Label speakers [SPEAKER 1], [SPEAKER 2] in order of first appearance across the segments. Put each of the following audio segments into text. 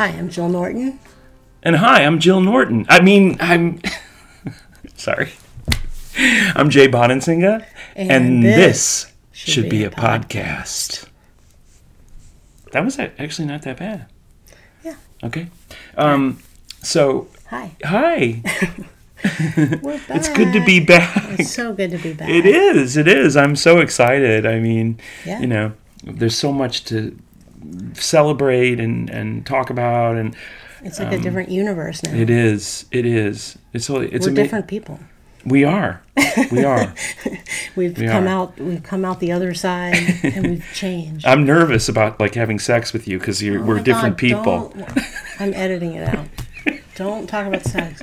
[SPEAKER 1] Hi, I'm Jill Norton.
[SPEAKER 2] And hi, I'm Jill Norton. I mean, I'm sorry. I'm Jay Bonansinga, and,
[SPEAKER 1] And
[SPEAKER 2] this,
[SPEAKER 1] this
[SPEAKER 2] should, be, a podcast. That was actually not that bad.
[SPEAKER 1] Yeah.
[SPEAKER 2] Okay. Um, so,
[SPEAKER 1] Hi.
[SPEAKER 2] hi. It's good to be back.
[SPEAKER 1] It's so good to be back.
[SPEAKER 2] It is. It is. I'm so excited. I mean,
[SPEAKER 1] Yeah.
[SPEAKER 2] you know, there's so much to celebrate and, and talk about, and
[SPEAKER 1] It's like a different universe now.
[SPEAKER 2] Um, it is. It is. It's it's
[SPEAKER 1] We're
[SPEAKER 2] ama-
[SPEAKER 1] different people.
[SPEAKER 2] We are. We are.
[SPEAKER 1] We've
[SPEAKER 2] We
[SPEAKER 1] come
[SPEAKER 2] are.
[SPEAKER 1] out. We've come out the other side, and we've changed.
[SPEAKER 2] I'm nervous about like having sex with you because
[SPEAKER 1] Oh
[SPEAKER 2] we're different
[SPEAKER 1] God,
[SPEAKER 2] people.
[SPEAKER 1] I'm editing it out. don't talk about sex.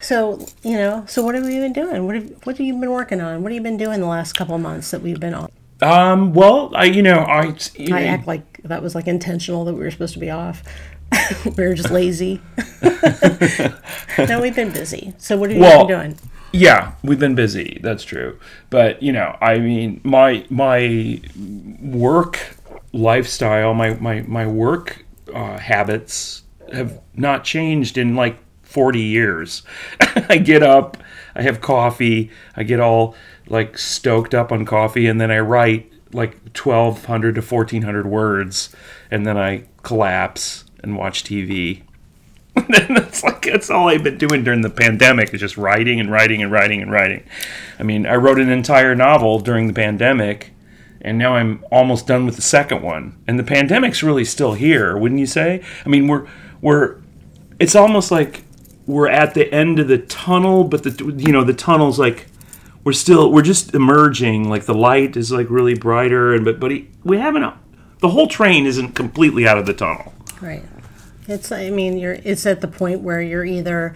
[SPEAKER 1] So you know. So what have we been doing? What have What have you been working on? What have you been doing the last couple of months that we've been on?
[SPEAKER 2] Um. Well, I you know I. You
[SPEAKER 1] I
[SPEAKER 2] know,
[SPEAKER 1] act like that was like intentional that we were supposed to be off. we were just lazy. no, we've been busy. So what are you
[SPEAKER 2] Well,
[SPEAKER 1] doing?
[SPEAKER 2] yeah, we've been busy. That's true. But you know, I mean, my my work lifestyle, my my my work uh, habits have not changed in like 40 years. I get up, I have coffee, I get all like stoked up on coffee, and then I write like 1,200 to 1,400 words, and then I collapse and watch TV. and that's like that's all I've been doing during the pandemic is just writing and writing and writing and writing. I mean, I wrote an entire novel during the pandemic, and now I'm almost done with the second one. And the pandemic's really still here, wouldn't you say? I mean, we're we're it's almost like we're at the end of the tunnel, but the you know the tunnel's like we're still we're just emerging. Like the light is like really brighter, and but but we haven't. The whole train isn't completely out of the tunnel.
[SPEAKER 1] Right. It's. I mean, you're. It's at the point where you're either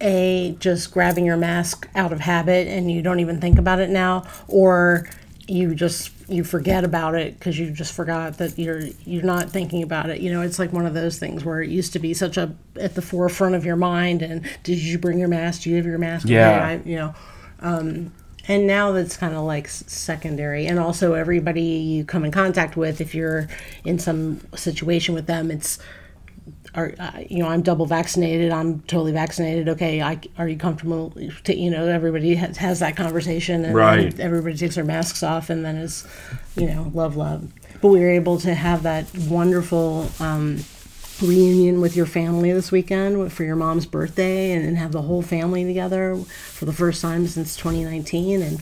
[SPEAKER 1] a just grabbing your mask out of habit and you don't even think about it now, or you just you forget about it because you just forgot that you're you're not thinking about it. You know, it's like one of those things where it used to be such a at the forefront of your mind. And did you bring your mask? Do you have your mask?
[SPEAKER 2] Yeah.
[SPEAKER 1] I, you know. Um, and now that's kind of like secondary and also everybody you come in contact with if you're in some situation with them it's are uh, you know I'm double vaccinated I'm totally vaccinated okay I, are you comfortable to you know everybody has, has that conversation and
[SPEAKER 2] Right.
[SPEAKER 1] everybody takes their masks off and then it's you know love love but we were able to have that wonderful um, reunion with your family this weekend for your mom's birthday and, and have the whole family together for the first time since 2019 and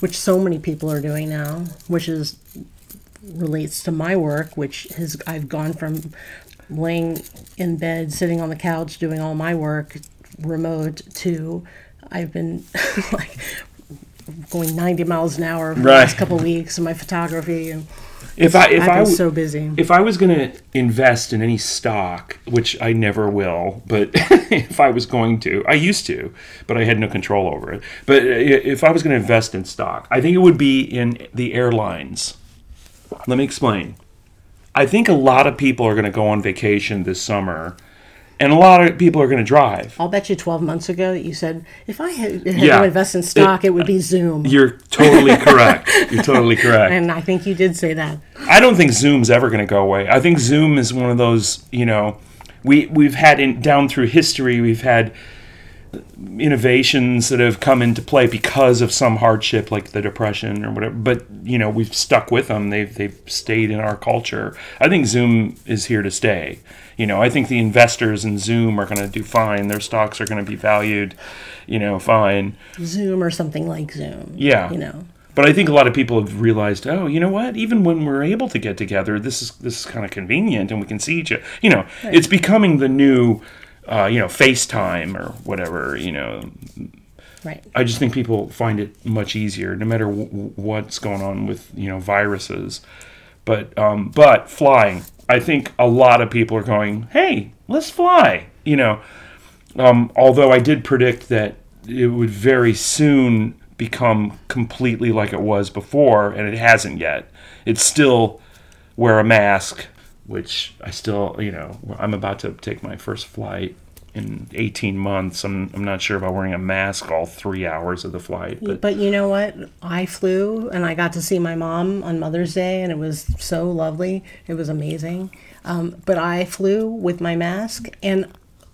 [SPEAKER 1] which so many people are doing now which is relates to my work which has I've gone from laying in bed sitting on the couch doing all my work remote to I've been like going 90 miles an hour for the last couple of weeks in my photography and
[SPEAKER 2] If I if
[SPEAKER 1] I've
[SPEAKER 2] I
[SPEAKER 1] been so busy
[SPEAKER 2] if I was going to invest in any stock, which I never will, but if I was going to, I used to, but I had no control over it. But if I was going to invest in stock, I think it would be in the airlines. Let me explain. I think a lot of people are going to go on vacation this summer, and a lot of people are going to drive.
[SPEAKER 1] I'll bet you 12 months ago that you said if I had, had
[SPEAKER 2] Yeah.
[SPEAKER 1] to invest in stock, it, would be Zoom.
[SPEAKER 2] You're totally correct. You're totally correct.
[SPEAKER 1] And I think you did say that.
[SPEAKER 2] I don't think Zoom's ever going to go away. I think Zoom is one of those, you know, we we've had in down through history, we've had innovations that have come into play because of some hardship like the depression or whatever but you know we've stuck with them they've they've stayed in our culture i think zoom is here to stay you know i think the investors in zoom are going to do fine their stocks are going to be valued you know fine
[SPEAKER 1] Zoom or something like Zoom.
[SPEAKER 2] Yeah.
[SPEAKER 1] You know.
[SPEAKER 2] but I think a lot of people have realized, oh, you know what? Even when we're able to get together, this is this is kind of convenient, and we can see each other. You know, it's becoming the new, uh, you know, FaceTime or whatever. You know,
[SPEAKER 1] Right.
[SPEAKER 2] I just think people find it much easier, no matter w- what's going on with you know viruses. But um, but flying, I think a lot of people are going, hey, let's fly. You know, um, although I did predict that it would very soon become completely like it was before, and it hasn't yet. It's still wear a mask, which I still, you know, I'm about to take my first flight in 18 months. I'm, I'm not sure about wearing a mask all three hours of the flight. But
[SPEAKER 1] But you know what? I flew and I got to see my mom on Mother's Day, and it was so lovely. It was amazing. Um, but I flew with my mask, and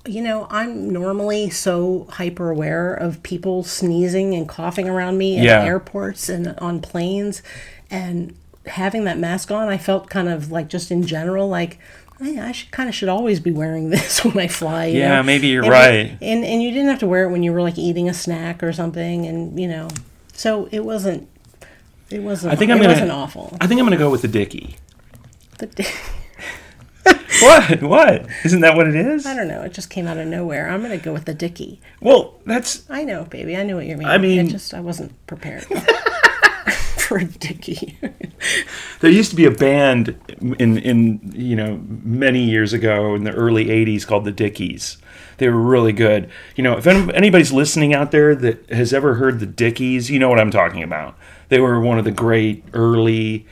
[SPEAKER 1] you know, I'm normally so hyper aware of people sneezing and coughing around me at
[SPEAKER 2] Yeah.
[SPEAKER 1] airports and on planes, and having that mask on, I felt kind of like just in general like. "Hey, I should kind of should always be wearing this when I fly.
[SPEAKER 2] Yeah,
[SPEAKER 1] know?
[SPEAKER 2] maybe you're
[SPEAKER 1] And-
[SPEAKER 2] right.
[SPEAKER 1] and and you didn't have to wear it when you were like eating a snack or something and you know so it wasn't it wasn't
[SPEAKER 2] I think I'm
[SPEAKER 1] it
[SPEAKER 2] gonna.
[SPEAKER 1] wasn't awful
[SPEAKER 2] I think I'm gonna go with the dicky.
[SPEAKER 1] The- dicky.
[SPEAKER 2] What? What? Isn't that what it is?
[SPEAKER 1] i don't know it just came out of nowhere i'm gonna go with the dicky
[SPEAKER 2] Well, that's
[SPEAKER 1] i know baby i knew what you mean
[SPEAKER 2] I mean-
[SPEAKER 1] it just i wasn't prepared for
[SPEAKER 2] there used to be a band in in you know many years ago in the early 80s called the Dickies. They were really good. You know, if anybody's listening out there that has ever heard the Dickies, you know what I'm talking about. They were one of the great early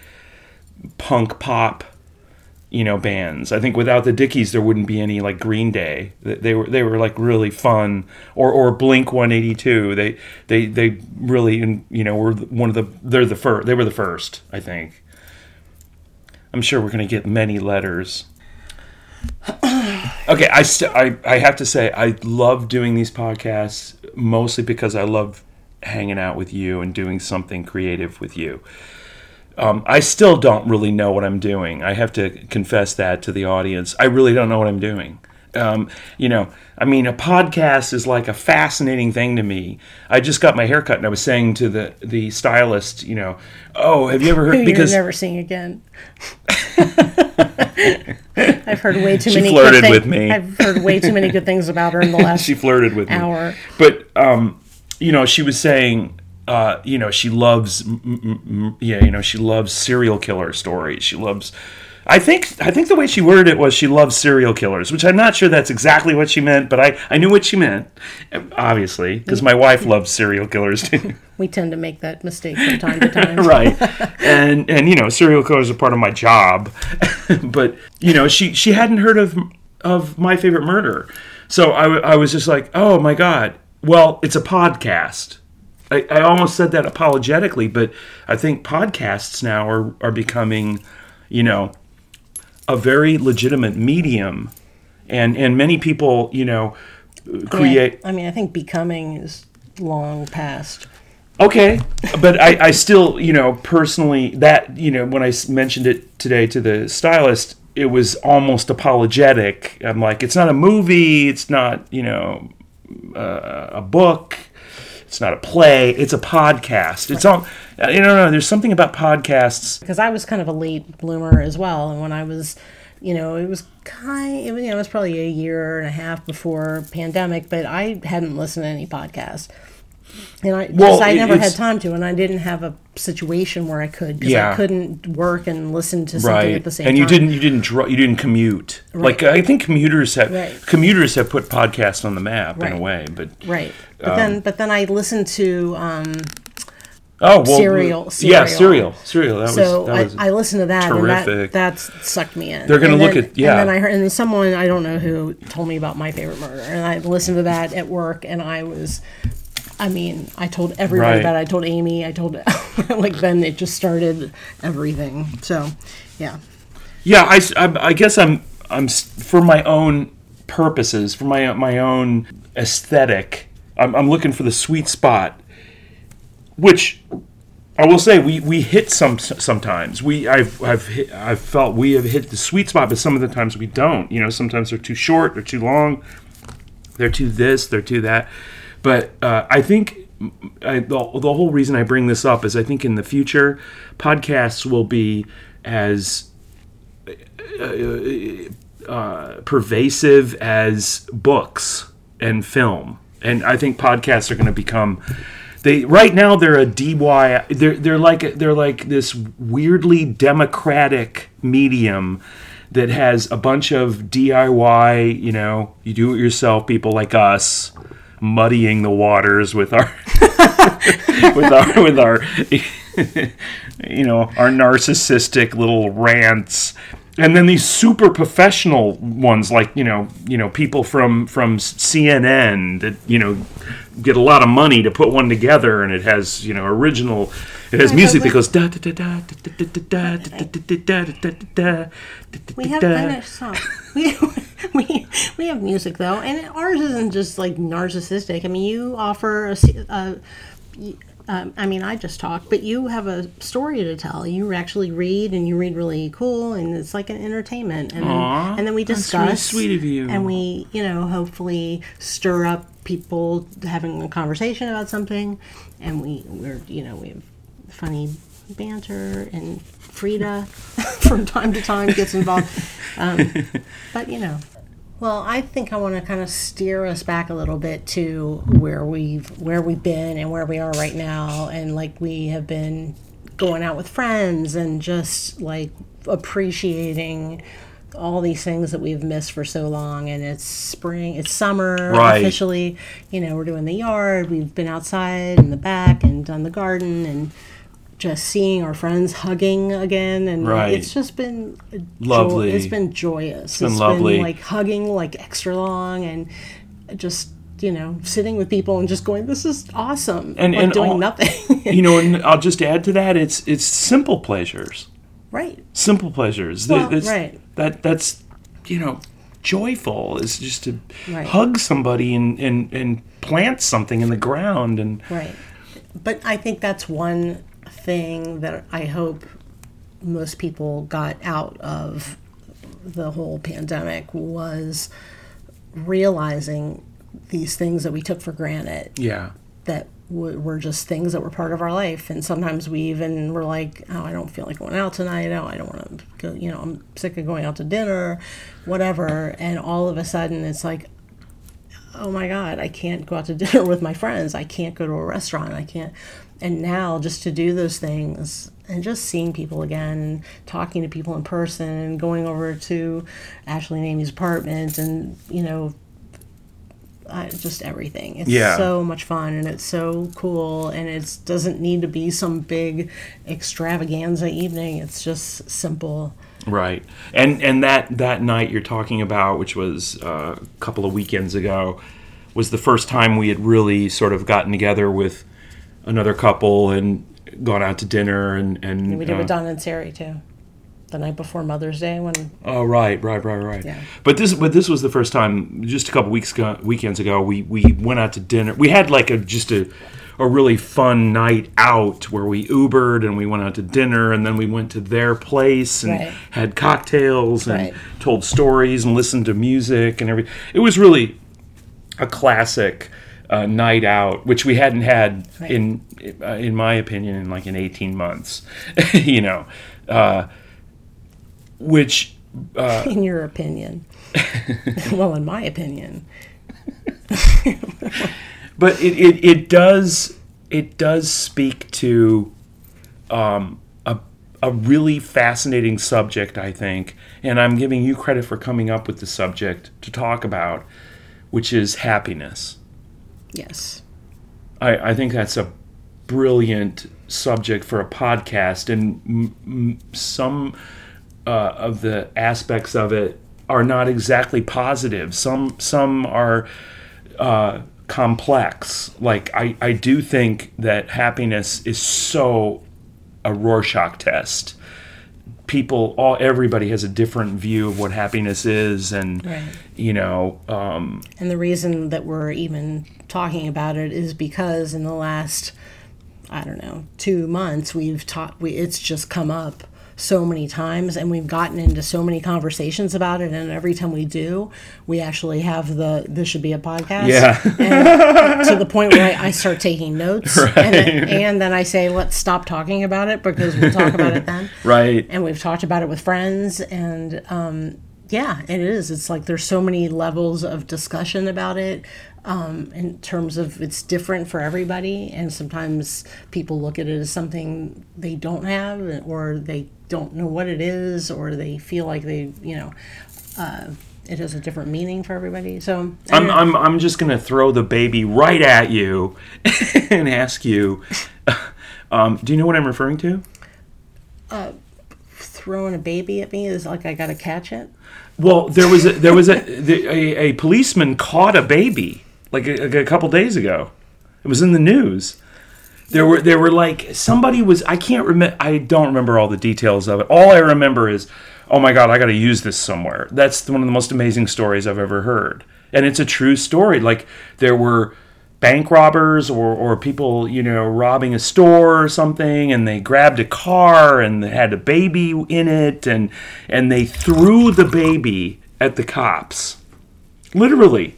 [SPEAKER 2] punk pop you know bands. I think without the Dickies there wouldn't be any like Green Day. They were they were like really fun or or Blink 182. They they they really you know were one of the they're the first they were the first, I think. I'm sure we're to get many letters. Okay, I, st- I I have to say I love doing these podcasts mostly because I love hanging out with you and doing something creative with you. Um, I still don't really know what I'm doing. I have to confess that to the audience. I really don't know what I'm doing. Um, you know, I mean, a podcast is like a fascinating thing to me. I just got my hair cut, and I was saying to the the stylist, you know, oh, have you ever heard?
[SPEAKER 1] you're
[SPEAKER 2] Because
[SPEAKER 1] never seeing again i've heard way too
[SPEAKER 2] She
[SPEAKER 1] many
[SPEAKER 2] flirted
[SPEAKER 1] good
[SPEAKER 2] with me.
[SPEAKER 1] i've heard way too many good things about her in the last
[SPEAKER 2] she flirted with me.
[SPEAKER 1] hour
[SPEAKER 2] But um, you know, she was saying, uh, you know, she loves, m- m- yeah, you know, she loves serial killer stories. She loves. I think I think the way she worded it was she loves serial killers, which I'm not sure that's exactly what she meant, but I, I knew what she meant, obviously, because my wife loves serial killers too.
[SPEAKER 1] we tend to make that mistake from time to time
[SPEAKER 2] right and and you know serial killers are part of my job but you know she she hadn't heard of of my favorite murder so I, I was just like oh my god well it's a podcast I, I almost said that apologetically but i think podcasts now are are becoming you know a very legitimate medium and and many people you know create
[SPEAKER 1] Yeah, I mean, I think becoming is long past.
[SPEAKER 2] Okay, but I, I still, you know, personally, that, you know, when I mentioned it today to the stylist, it was almost apologetic. I'm like, it's not a movie, it's not, you know, uh, a book, it's not a play, it's a podcast. It's all, uh, you know, no, there's something about podcasts.
[SPEAKER 1] because I was kind of a late bloomer as well. And when I was, you know, it was kind, was, you know, it was probably a year and a half before pandemic, but I hadn't listened to any podcast. And I,
[SPEAKER 2] Well,
[SPEAKER 1] just, I never had time to, and I didn't have a situation where I could because
[SPEAKER 2] Yeah.
[SPEAKER 1] I couldn't work and listen to something
[SPEAKER 2] Right,
[SPEAKER 1] at the same time.
[SPEAKER 2] and you didn't, you didn't, dr- you didn't commute. Like I think commuters have,
[SPEAKER 1] Right.
[SPEAKER 2] commuters have put podcasts on the map in a way. But
[SPEAKER 1] right, but then, but then I listened to. Um,
[SPEAKER 2] oh well,
[SPEAKER 1] Serial-
[SPEAKER 2] yeah,
[SPEAKER 1] Serial.
[SPEAKER 2] serial, serial. That
[SPEAKER 1] so
[SPEAKER 2] was, that
[SPEAKER 1] I,
[SPEAKER 2] was
[SPEAKER 1] I listened to that, and
[SPEAKER 2] terrific.
[SPEAKER 1] that that sucked me in.
[SPEAKER 2] They're gonna look
[SPEAKER 1] then-
[SPEAKER 2] at- yeah.
[SPEAKER 1] And then I heard, and then someone I don't know who told me about my favorite murder, and I listened to that at work, and I was, I mean, I told everybody
[SPEAKER 2] Right.
[SPEAKER 1] about it. I told Amy. I told like then it just started everything. So, yeah,
[SPEAKER 2] Yeah, I I guess I'm I'm for my own purposes, for my my own aesthetic. I'm, I'm looking for the sweet spot, which I will say we, we hit some sometimes. We I've I've hit, I've felt we have hit the sweet spot, but some of the times we don't. You know, sometimes they're too short, they're too long, they're too this, they're too that. But uh, I think I, the, the whole reason I bring this up is I think in the future podcasts will be as uh, pervasive as books and film, and I think podcasts are going to become. They right now they're a DIY. They're they're like they're like this weirdly democratic medium that has a bunch of DIY. You know, you do it yourself. People like us muddying the waters with our with our with our you know our narcissistic little rants. And then these super professional ones like you know you know people from from CNN that you know get a lot of money to put one together and it has you know original it has music that goes da da da da da da da da da da da da da
[SPEAKER 1] We have
[SPEAKER 2] da
[SPEAKER 1] know, stop. We, we we have music though, and ours isn't just like narcissistic. I mean, you offer a, s- a- y- um, I mean, I just talk, but you have a story to tell. You actually read, and you read really cool, and it's like an entertainment. And
[SPEAKER 2] Aw,
[SPEAKER 1] then, and then we
[SPEAKER 2] that's really
[SPEAKER 1] discuss.
[SPEAKER 2] sweet of you.
[SPEAKER 1] And we, you know, hopefully stir up people having a conversation about something, and we we're you know we have funny banter and Frida from time to time gets involved. Um, but you know, well, I think I want to kind of steer us back a little bit to where we've where we've been and where we are right now, and like we have been going out with friends and just like appreciating all these things that we've missed for so long. And it's spring it's summer
[SPEAKER 2] Right.
[SPEAKER 1] officially. You know we're doing the yard. We've been outside in the back and done the garden and just seeing our friends hugging again and
[SPEAKER 2] Right.
[SPEAKER 1] it's just been a jo-
[SPEAKER 2] Lovely.
[SPEAKER 1] it's been joyous
[SPEAKER 2] been
[SPEAKER 1] it's
[SPEAKER 2] lovely.
[SPEAKER 1] been like hugging like extra long and just you know sitting with people and just going this is awesome
[SPEAKER 2] And-
[SPEAKER 1] like
[SPEAKER 2] and
[SPEAKER 1] doing
[SPEAKER 2] all-
[SPEAKER 1] nothing
[SPEAKER 2] you know and I'll just add to that it's it's simple pleasures
[SPEAKER 1] right
[SPEAKER 2] simple pleasures
[SPEAKER 1] Well,
[SPEAKER 2] That's-
[SPEAKER 1] right.
[SPEAKER 2] that that's you know joyful is just to
[SPEAKER 1] Right.
[SPEAKER 2] hug somebody and, and and plant something in the ground and
[SPEAKER 1] Right. But I think that's one thing that I hope most people got out of the whole pandemic was realizing these things that we took for granted.
[SPEAKER 2] Yeah.
[SPEAKER 1] That w- were just things that were part of our life. And sometimes we even were like oh i don't feel like going out tonight. Oh i don't want to go you know i'm sick of going out to dinner whatever. And all of a sudden it's like oh my god i can't go out to dinner with my friends. I can't go to a restaurant. I can't and now just to do those things and just seeing people again and talking to people in person and going over to ashley and amy's apartment and you know uh, just everything. It's
[SPEAKER 2] Yeah.
[SPEAKER 1] so much fun and it's so cool and it doesn't need to be some big extravaganza evening. It's just simple.
[SPEAKER 2] Right. And and that that night you're talking about which was uh, a couple of weekends ago was the first time we had really sort of gotten together with another couple and gone out to dinner and and
[SPEAKER 1] we did
[SPEAKER 2] uh,
[SPEAKER 1] with don and sari too the night before mother's day when
[SPEAKER 2] Oh right, right, right, right.
[SPEAKER 1] Yeah.
[SPEAKER 2] But this, but this was the first time. Just a couple weeks ago, weekends ago, we we went out to dinner. We had like a just a a really fun night out where we Ubered and we went out to dinner and then we went to their place and
[SPEAKER 1] Right.
[SPEAKER 2] had cocktails and
[SPEAKER 1] Right.
[SPEAKER 2] told stories and listened to music and everything. It was really a classic uh, night out, which we hadn't had
[SPEAKER 1] Right.
[SPEAKER 2] in uh, in my opinion in like in eighteen months. you know, uh, which.
[SPEAKER 1] in your opinion well in my opinion
[SPEAKER 2] but it, it, it does it does speak to um, a, a really fascinating subject I think and I'm giving you credit for coming up with the subject to talk about which is happiness
[SPEAKER 1] yes
[SPEAKER 2] I, I think that's a brilliant subject for a podcast and m- m- some uh, of the aspects of it are not exactly positive some some are uh, complex. Like I, I do think that happiness is so a Rorschach test. People, all everybody has a different view of what happiness is, and
[SPEAKER 1] Right.
[SPEAKER 2] you know, um,
[SPEAKER 1] And the reason that we're even talking about it is because in the last, I don't know, two months, we've taught, we, it's just come up so many times and we've gotten into so many conversations about it. And every time we do, we actually have the, this should be a podcast.
[SPEAKER 2] Yeah.
[SPEAKER 1] To the point where I, I start taking notes. And, then, and then I say, let's stop talking about it because we'll talk about it then
[SPEAKER 2] right?
[SPEAKER 1] and we've talked about it with friends and um, yeah it is it's like there's so many levels of discussion about it um, in terms of it's different for everybody and sometimes people look at it as something they don't have or they don't know what it is or they feel like they you know uh, it has a different meaning for everybody so
[SPEAKER 2] I'm, I'm, I'm just gonna throw the baby right at you and ask you. Um, do you know what I'm referring to?
[SPEAKER 1] Throwing a baby at me is like I got to catch it.
[SPEAKER 2] Well, there was a, there was a, the, a a policeman caught a baby like a, a couple days ago. It was in the news. There were there were like somebody was I can't remember I don't remember all the details of it. All I remember is oh my god, I got to use this somewhere. That's one of the most amazing stories I've ever heard. And it's a true story. Like there were bank robbers or, or people, you know, robbing a store or something and they grabbed a car and they had a baby in it and and they threw the baby at the cops. Literally.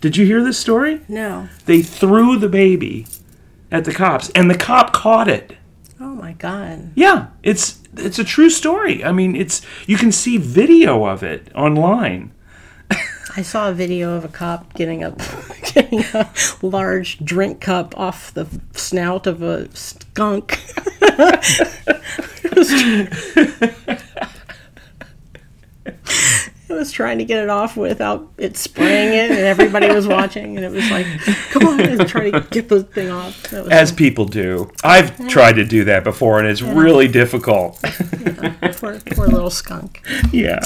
[SPEAKER 2] Did you hear this story?
[SPEAKER 1] No.
[SPEAKER 2] They threw the baby at the cops and the cop caught it.
[SPEAKER 1] Oh my god.
[SPEAKER 2] Yeah, it's it's a true story. I mean, it's you can see video of it online.
[SPEAKER 1] I saw a video of a cop getting a getting a large drink cup off the snout of a skunk. It was trying to get it off without it spraying it, and everybody was watching, and it was like, "Come on, and try to get the thing off." Was
[SPEAKER 2] As people do. I've tried to do that before and it's really difficult.
[SPEAKER 1] poor, poor little skunk.
[SPEAKER 2] yeah.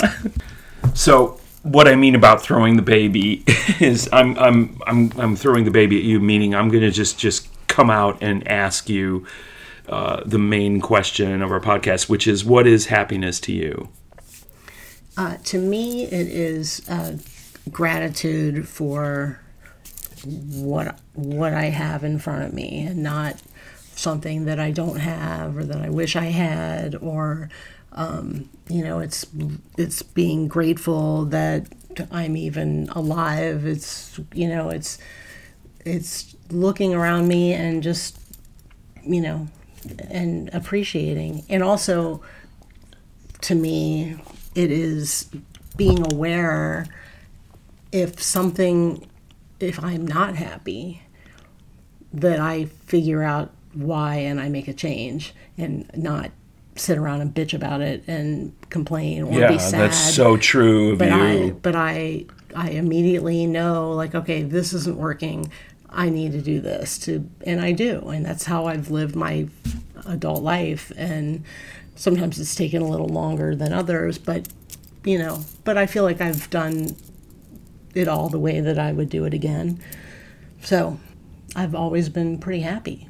[SPEAKER 2] So what I mean about throwing the baby is I'm I'm I'm I'm throwing the baby at you, meaning I'm gonna just just come out and ask you uh, the main question of our podcast, which is what is happiness to you?
[SPEAKER 1] Uh, to me, it is uh, gratitude for what what I have in front of me, and not something that I don't have or that I wish I had, or um, you know, it's it's being grateful that I'm even alive. It's you know, it's it's looking around me and just you know, and appreciating, and also to me, it is being aware if something, if I'm not happy, that I figure out why and I make a change and not sit around and bitch about it and complain or
[SPEAKER 2] Yeah,
[SPEAKER 1] be sad.
[SPEAKER 2] that's so true of
[SPEAKER 1] but I, but I, I immediately know like, okay, this isn't working. I need to do this to, and I do, and that's how I've lived my adult life. And sometimes it's taken a little longer than others, but you know, but I feel like I've done it all the way that I would do it again. So I've always been pretty happy.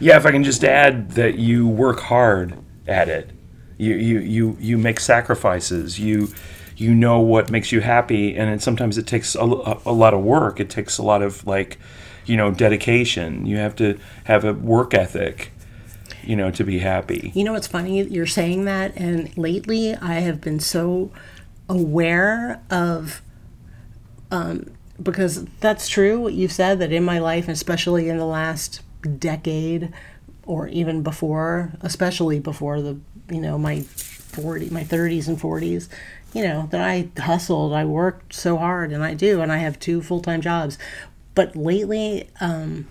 [SPEAKER 2] Yeah, if I can just add that you work hard at it. You you you you make sacrifices. You you know what makes you happy, and it, sometimes it takes a, a, lot of work. It takes a lot of like, you know, dedication. You have to have a work ethic, you know, to be happy.
[SPEAKER 1] You know what's funny? You're saying that, and lately I have been so aware of, um, because that's true what you've said that in my life, especially in the last decade, or even before, especially before the you know my forty, my 30s and 40s, you know that I hustled, I worked so hard, and I do, and I have two full time jobs, but lately. Um,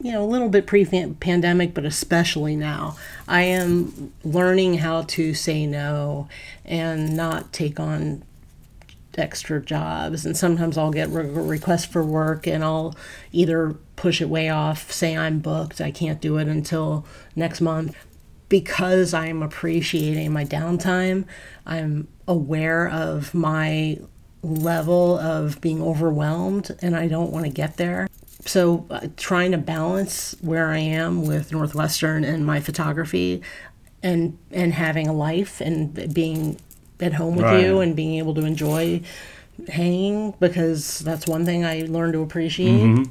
[SPEAKER 1] you know, a little bit pre pandemic, but especially now, I am learning how to say no and not take on extra jobs. And sometimes I'll get re- requests for work and I'll either push it way off, say I'm booked, I can't do it until next month. Because I'm appreciating my downtime, I'm aware of my level of being overwhelmed and I don't want to get there so uh, trying to balance where I am with Northwestern and my photography and and having a life and being at home with
[SPEAKER 2] Right.
[SPEAKER 1] you and being able to enjoy hanging because that's one thing I learned to appreciate. Mm-hmm.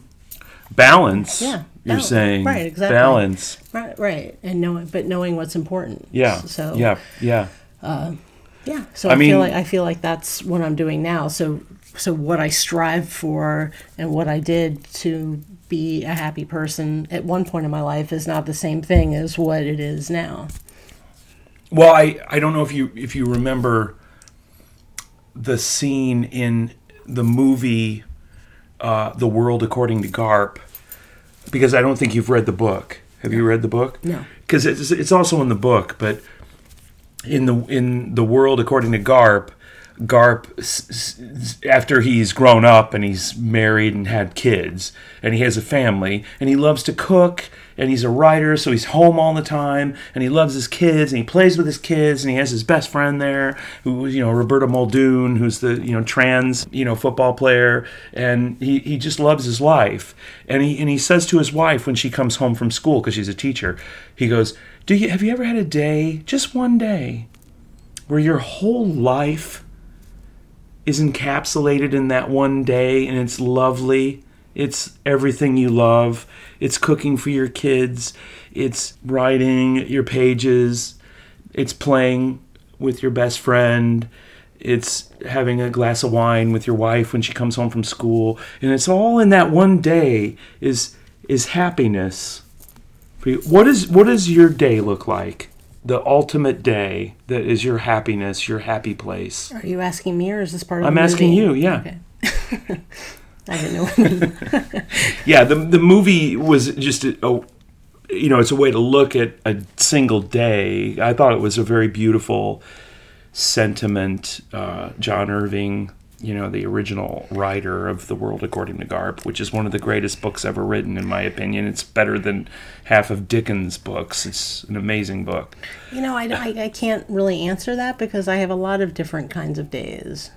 [SPEAKER 2] Balance.
[SPEAKER 1] Yeah,
[SPEAKER 2] You're
[SPEAKER 1] balance.
[SPEAKER 2] saying
[SPEAKER 1] Right, exactly.
[SPEAKER 2] balance.
[SPEAKER 1] Right, right. And knowing but knowing what's important.
[SPEAKER 2] Yeah.
[SPEAKER 1] So
[SPEAKER 2] yeah. Yeah.
[SPEAKER 1] Uh, yeah. So I,
[SPEAKER 2] I mean-
[SPEAKER 1] feel like I feel like that's what I'm doing now. So so what I strive for and what I did to be a happy person at one point in my life is not the same thing as what it is now.
[SPEAKER 2] Well, I, I don't know if you if you remember the scene in the movie uh, The World According to Garp, because I don't think you've read the book. Have you read the book?
[SPEAKER 1] No.
[SPEAKER 2] Because it's it's also in the book, but in the in the World According to Garp, Garp, after he's grown up and he's married and had kids and he has a family and he loves to cook and he's a writer, so he's home all the time and he loves his kids and he plays with his kids and he has his best friend there who, you know, Roberta Muldoon, who's the, you know, trans, you know, football player. And he, he just loves his life. And he, and he says to his wife when she comes home from school, because she's a teacher, he goes, Do you, have you ever had a day, just one day, where your whole life is encapsulated in that one day and it's lovely. It's everything you love. It's cooking for your kids. It's writing your pages. It's playing with your best friend. It's having a glass of wine with your wife when she comes home from school. And it's all in that one day is is happiness. for you. What is what does your day look like? The ultimate day that is your happiness, your happy place.
[SPEAKER 1] Are you asking me, or is this part of?
[SPEAKER 2] I'm asking you, yeah.
[SPEAKER 1] Okay. I didn't know.
[SPEAKER 2] Yeah, the the movie was just a, a you know, it's a way to look at a single day. I thought it was a very beautiful sentiment. Uh, John Irving, you know, the original writer of The World According to Garp, which is one of the greatest books ever written, in my opinion. It's better than half of Dickens' books. It's an amazing book.
[SPEAKER 1] you know, I, I, I can't really answer that because I have a lot of different kinds of days.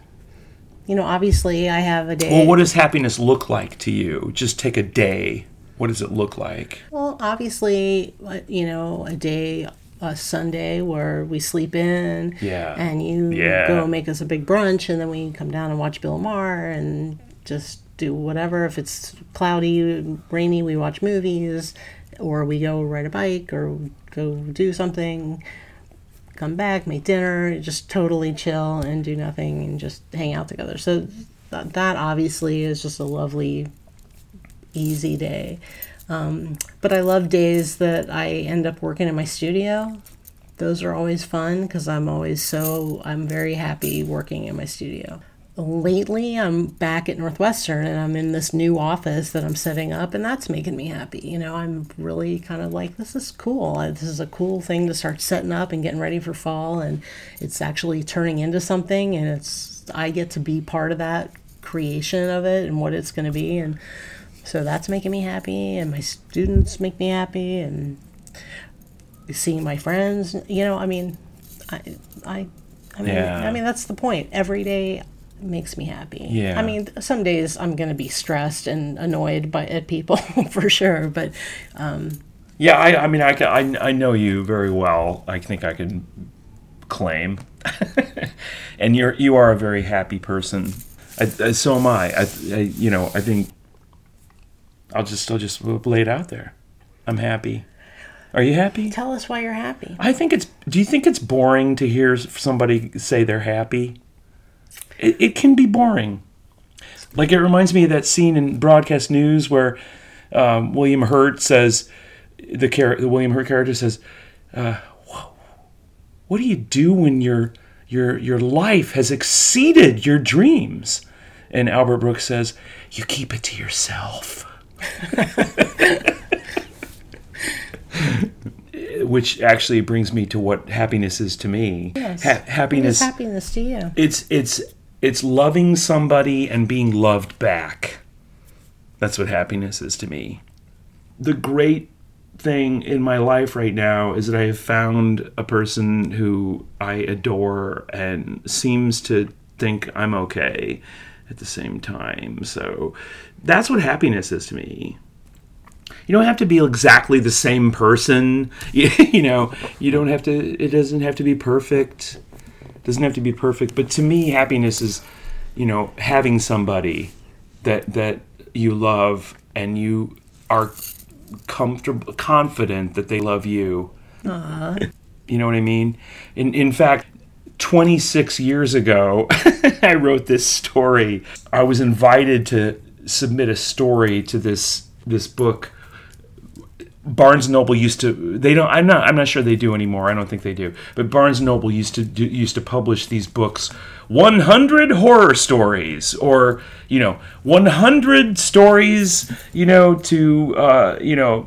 [SPEAKER 1] You know, obviously, I have a day.
[SPEAKER 2] Well, what does happiness look like to you? Just take a day. What does it look like?
[SPEAKER 1] Well, obviously, uh, you know, a day, a Sunday where we sleep in,
[SPEAKER 2] Yeah.
[SPEAKER 1] and you
[SPEAKER 2] Yeah.
[SPEAKER 1] go make us a big brunch, and then we come down and watch Bill Maher and just do whatever. If it's cloudy, rainy, we watch movies, or we go ride a bike, or go do something. Come back, make dinner, just totally chill and do nothing and just hang out together. So th- that obviously is just a lovely easy day. Um, but I love days that I end up working in my studio. Those are always fun because I'm always so, I'm very happy working in my studio. Lately, I'm back at Northwestern and I'm in this new office that I'm setting up, and that's making me happy. You know, I'm really kind of like, this is cool. This is a cool thing to start setting up and getting ready for fall, and it's actually turning into something, and it's, I get to be part of that creation of it and what it's going to be. And so that's making me happy, and my students make me happy, and seeing my friends. You know, I mean, I, I, I mean,
[SPEAKER 2] Yeah.
[SPEAKER 1] I mean that's the point. Every day makes me happy.
[SPEAKER 2] Yeah.
[SPEAKER 1] I mean, some days I'm going to be stressed and annoyed by at people for sure, but um,
[SPEAKER 2] Yeah, I, I mean, I, ca- I, I know you very well. I think I can claim, and you're you are a very happy person. I, I- so am I. I, I. You know, I think I'll just I'll just lay it out there. I'm happy. Are you happy?
[SPEAKER 1] tell us why you're happy.
[SPEAKER 2] I think it's. Do you think it's boring to hear somebody say they're happy? It, it can be boring. Like it reminds me of that scene in broadcast news where um, William Hurt says, the, char- the William Hurt character says, uh, "What do you do when your your your life has exceeded your dreams?" And Albert Brooks says, "You keep it to yourself." Which actually brings me to what happiness is to me.
[SPEAKER 1] Yes.
[SPEAKER 2] Ha-
[SPEAKER 1] What is
[SPEAKER 2] happiness
[SPEAKER 1] happiness to you?
[SPEAKER 2] it's it's it's loving somebody and being loved back. That's what happiness is to me. The great thing in my life right now is that I have found a person who I adore and seems to think I'm okay at the same time. So that's what happiness is to me. You don't have to be exactly the same person. You, know, you don't have to it doesn't have to be perfect doesn't have to be perfect but to me happiness is you know having somebody that that you love and you are comfortable confident that they love you. Uh-huh. You know what i mean? In in fact 26 years ago i wrote this story. I was invited to submit a story to this this book Barnes and Noble used to they don't I'm not I'm not sure they do anymore. I don't think they do. But Barnes and Noble used to do, used to publish these books 100 horror stories or you know 100 stories you know to uh, you know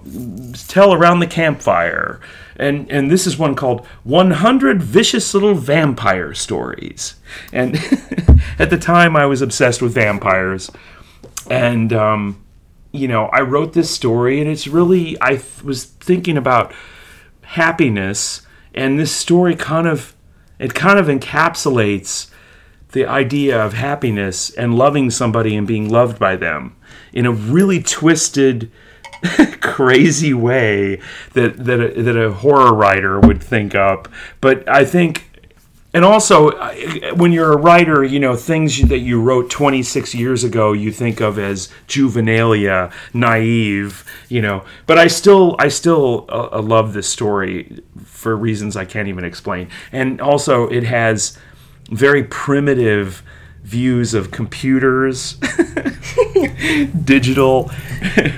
[SPEAKER 2] tell around the campfire and and this is one called 100 vicious little vampire stories and at the time i was obsessed with vampires and um, you know i wrote this story and it's really i th- was thinking about happiness and this story kind of it kind of encapsulates the idea of happiness and loving somebody and being loved by them in a really twisted crazy way that that a, that a horror writer would think up. But I think, and also when you're a writer, you know things that you wrote 26 years ago, you think of as juvenilia, naive, you know. But I still I still uh, love this story for reasons I can't even explain, and also it has very primitive views of computers, digital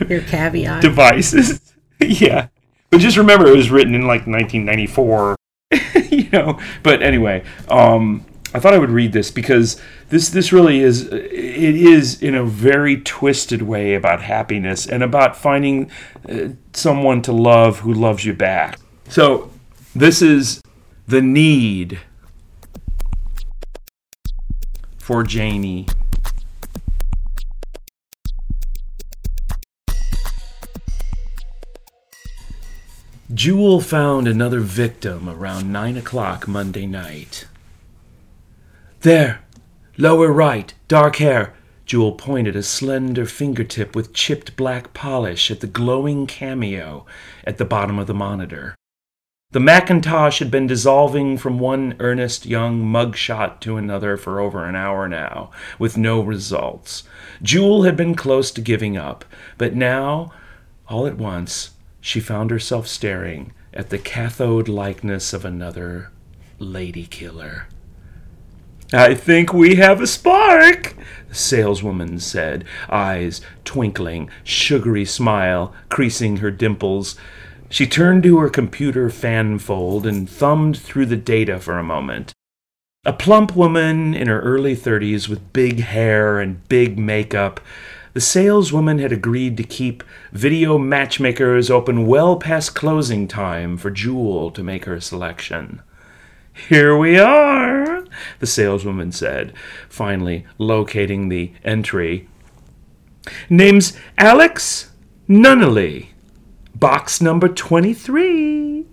[SPEAKER 1] Your caveat.
[SPEAKER 2] devices. yeah. But just remember it was written in like 1994, you know. But anyway, um I thought I would read this because this this really is it is in a very twisted way about happiness and about finding uh, someone to love who loves you back. So, this is the need for Janie. Jewel found another victim around 9 o'clock Monday night. There, lower right, dark hair. Jewel pointed a slender fingertip with chipped black polish at the glowing cameo at the bottom of the monitor. The Macintosh had been dissolving from one earnest young mugshot to another for over an hour now, with no results. Jewel had been close to giving up, but now, all at once, she found herself staring at the cathode likeness of another lady killer. I think we have a spark, the saleswoman said, eyes twinkling, sugary smile creasing her dimples. She turned to her computer fan fold and thumbed through the data for a moment. A plump woman in her early thirties with big hair and big makeup, the saleswoman had agreed to keep video matchmakers open well past closing time for Jewel to make her selection. Here we are, the saleswoman said, finally locating the entry. Name's Alex Nunnally. Box number 23.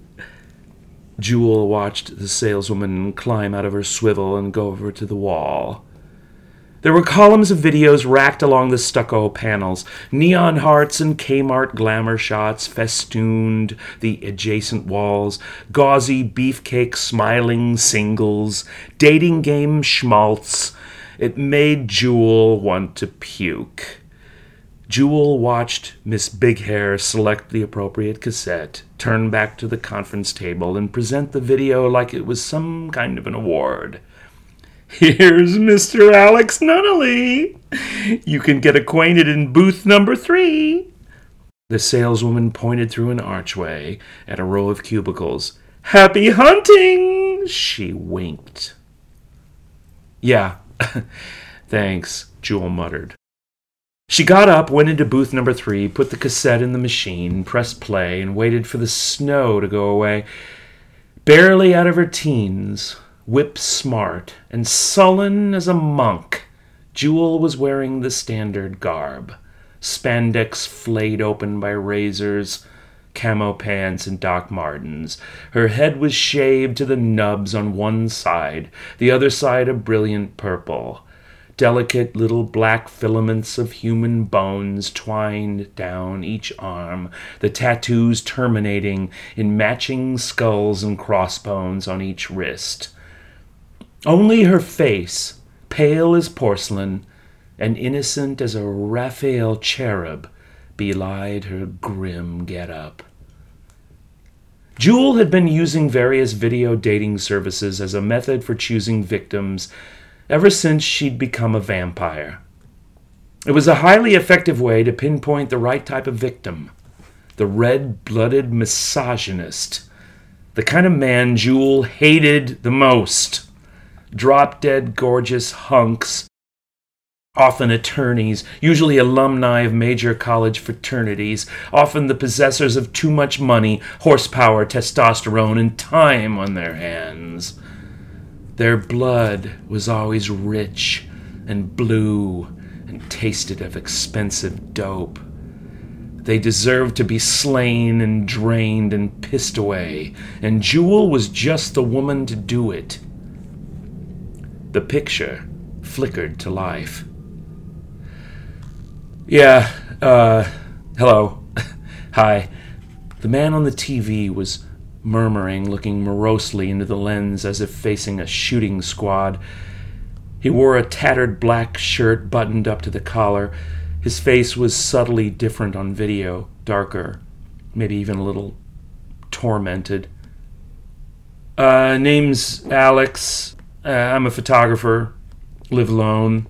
[SPEAKER 2] Jewel watched the saleswoman climb out of her swivel and go over to the wall. There were columns of videos racked along the stucco panels. Neon hearts and Kmart glamour shots festooned the adjacent walls. Gauzy beefcake smiling singles. Dating game schmaltz. It made Jewel want to puke. Jewel watched Miss Big Hair select the appropriate cassette, turn back to the conference table, and present the video like it was some kind of an award. Here's Mr. Alex Nunnally. You can get acquainted in booth number three. The saleswoman pointed through an archway at a row of cubicles. Happy hunting! She winked. Yeah, thanks, Jewel muttered. She got up, went into booth number three, put the cassette in the machine, pressed play, and waited for the snow to go away. Barely out of her teens, whip smart, and sullen as a monk, Jewel was wearing the standard garb spandex flayed open by razors, camo pants, and Doc Martens. Her head was shaved to the nubs on one side, the other side a brilliant purple. Delicate little black filaments of human bones twined down each arm, the tattoos terminating in matching skulls and crossbones on each wrist. Only her face, pale as porcelain and innocent as a Raphael cherub, belied her grim get up. Jewel had been using various video dating services as a method for choosing victims ever since she'd become a vampire. It was a highly effective way to pinpoint the right type of victim. the red blooded misogynist, the kind of man Jewel hated the most. Drop dead gorgeous hunks, often attorneys, usually alumni of major college fraternities, often the possessors of too much money, horsepower, testosterone, and time on their hands. Their blood was always rich and blue and tasted of expensive dope. They deserved to be slain and drained and pissed away, and Jewel was just the woman to do it. The picture flickered to life. Yeah, uh, hello. Hi. The man on the TV was murmuring, looking morosely into the lens as if facing a shooting squad. He wore a tattered black shirt buttoned up to the collar. His face was subtly different on video, darker, maybe even a little tormented. Uh, name's Alex. Uh, I'm a photographer. Live alone.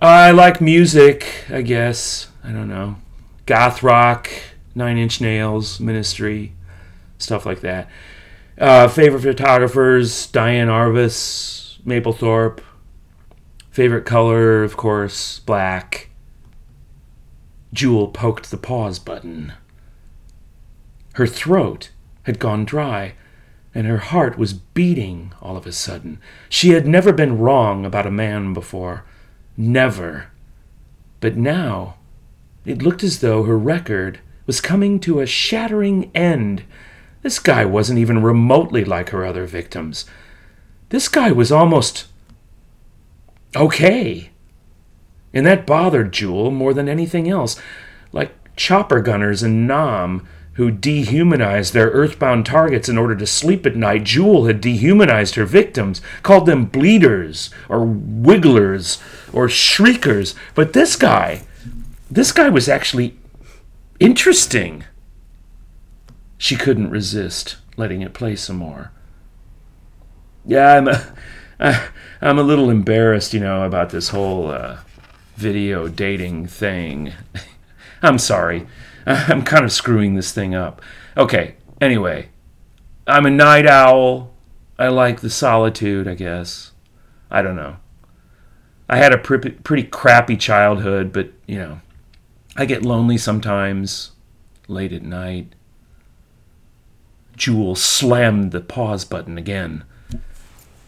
[SPEAKER 2] I like music, I guess. I don't know. Goth rock, Nine Inch Nails, Ministry, stuff like that. Uh, favorite photographers Diane Arbus, Mapplethorpe. Favorite color, of course, black. Jewel poked the pause button. Her throat had gone dry, and her heart was beating all of a sudden. She had never been wrong about a man before. Never. But now, it looked as though her record was coming to a shattering end. This guy wasn't even remotely like her other victims. This guy was almost okay. And that bothered Jewel more than anything else. Like chopper gunners and Nam who dehumanized their earthbound targets in order to sleep at night, Jewel had dehumanized her victims, called them bleeders or wigglers or shriekers. But this guy, this guy was actually interesting. She couldn't resist letting it play some more. Yeah, I'm a, I'm a little embarrassed, you know, about this whole uh, video dating thing. I'm sorry. I'm kind of screwing this thing up. Okay, anyway, I'm a night owl. I like the solitude, I guess. I don't know. I had a pretty, pretty crappy childhood, but, you know, I get lonely sometimes late at night. Jewel slammed the pause button again.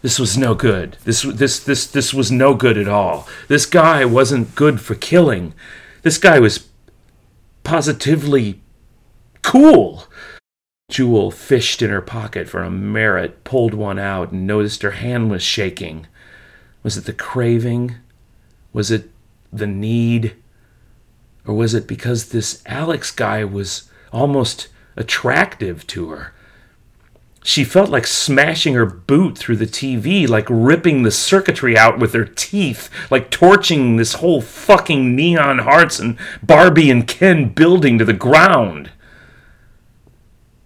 [SPEAKER 2] This was no good. This this this this was no good at all. This guy wasn't good for killing. This guy was positively cool. Jewel fished in her pocket for a merit, pulled one out, and noticed her hand was shaking. Was it the craving? Was it the need? Or was it because this Alex guy was almost attractive to her? She felt like smashing her boot through the TV, like ripping the circuitry out with her teeth, like torching this whole fucking Neon Hearts and Barbie and Ken building to the ground.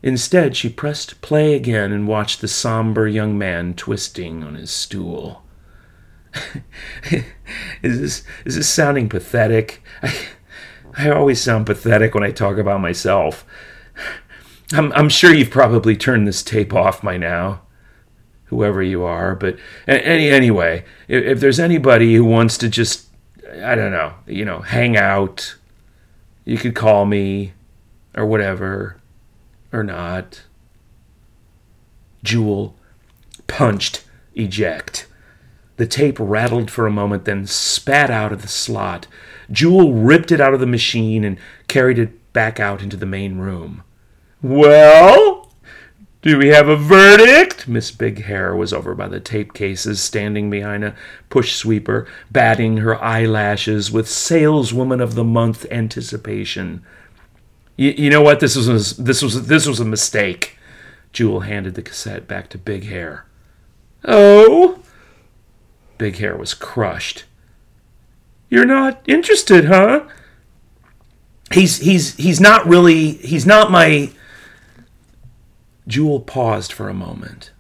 [SPEAKER 2] Instead, she pressed play again and watched the somber young man twisting on his stool. is this is this sounding pathetic? I, I always sound pathetic when I talk about myself. I'm, I'm sure you've probably turned this tape off by now, whoever you are. But any, anyway, if, if there's anybody who wants to just, I don't know, you know, hang out, you could call me or whatever, or not. Jewel punched eject. The tape rattled for a moment, then spat out of the slot. Jewel ripped it out of the machine and carried it back out into the main room. Well, do we have a verdict? Miss Big Hair was over by the tape cases, standing behind a push sweeper, batting her eyelashes with saleswoman of the month anticipation. you know what? This was this was this was a mistake. Jewel handed the cassette back to Big Hair. Oh, Big Hair was crushed. You're not interested, huh? He's he's he's not really he's not my Jewel paused for a moment.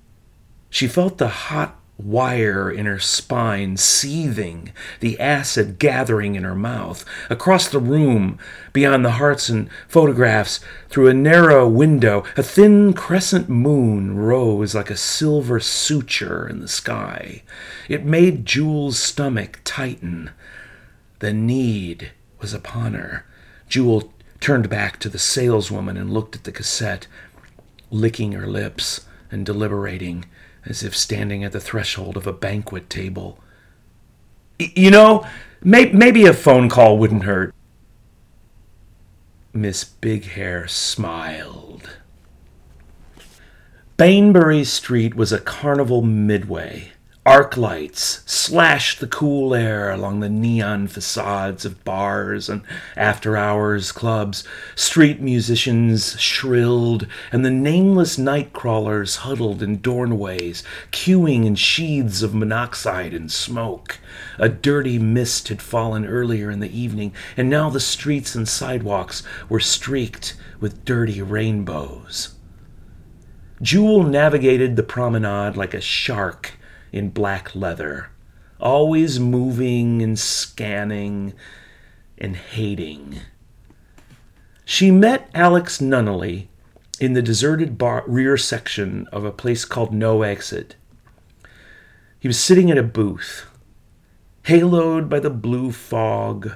[SPEAKER 2] She felt the hot wire in her spine seething, the acid gathering in her mouth. Across the room, beyond the hearts and photographs, through a narrow window, a thin crescent moon rose like a silver suture in the sky. It made Jewel's stomach tighten. The need was upon her. Jewel turned back to the saleswoman and looked at the cassette, licking her lips and deliberating as if standing at the threshold of a banquet table. You know, may- maybe a phone call wouldn't hurt. Miss Big Hair smiled. Bainbury Street was a carnival midway. Arc lights slashed the cool air along the neon facades of bars and after hours clubs. Street musicians shrilled, and the nameless night crawlers huddled in doorways, queuing in sheaths of monoxide and smoke. A dirty mist had fallen earlier in the evening, and now the streets and sidewalks were streaked with dirty rainbows. Jewel navigated the promenade like a shark in black leather, always moving and scanning and hating. She met Alex Nunnelly in the deserted bar, rear section of a place called No Exit. He was sitting at a booth, haloed by the blue fog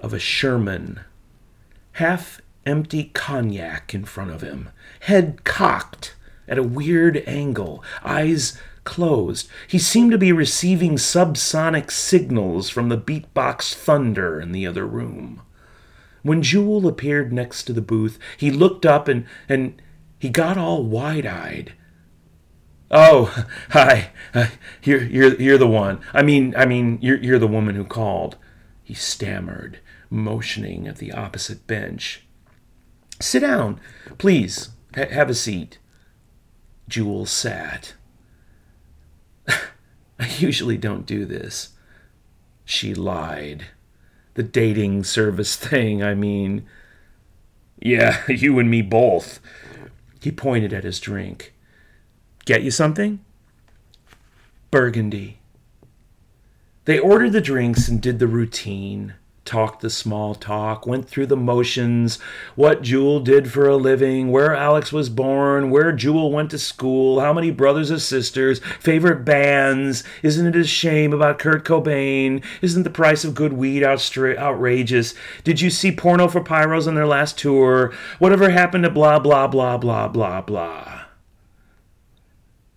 [SPEAKER 2] of a Sherman, half empty cognac in front of him, head cocked at a weird angle, eyes closed. He seemed to be receiving subsonic signals from the beatbox thunder in the other room. When Jewel appeared next to the booth, he looked up and, and he got all wide eyed. Oh, hi. You're, you're, you're the one. I mean, I mean, you're, you're the woman who called. He stammered, motioning at the opposite bench. Sit down, please. H- have a seat. Jewel sat. I usually don't do this. She lied. The dating service thing, I mean. Yeah, you and me both. He pointed at his drink. Get you something? Burgundy. They ordered the drinks and did the routine talked the small talk, went through the motions, what Jewel did for a living, where Alex was born, where Jewel went to school, how many brothers or sisters, favorite bands, isn't it a shame about Kurt Cobain, isn't the price of good weed outstra- outrageous, did you see Porno for Pyros on their last tour, whatever happened to blah, blah, blah, blah, blah, blah.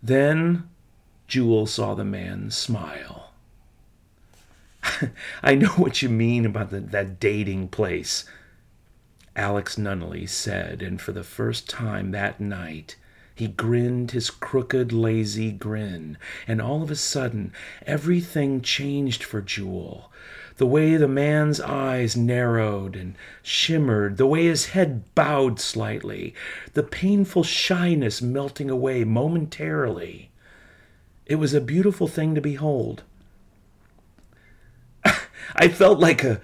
[SPEAKER 2] Then Jewel saw the man smile. I know what you mean about the, that dating place, Alex Nunnelly said, and for the first time that night, he grinned his crooked, lazy grin, and all of a sudden, everything changed for Jewel. The way the man's eyes narrowed and shimmered, the way his head bowed slightly, the painful shyness melting away momentarily. It was a beautiful thing to behold. I felt like a,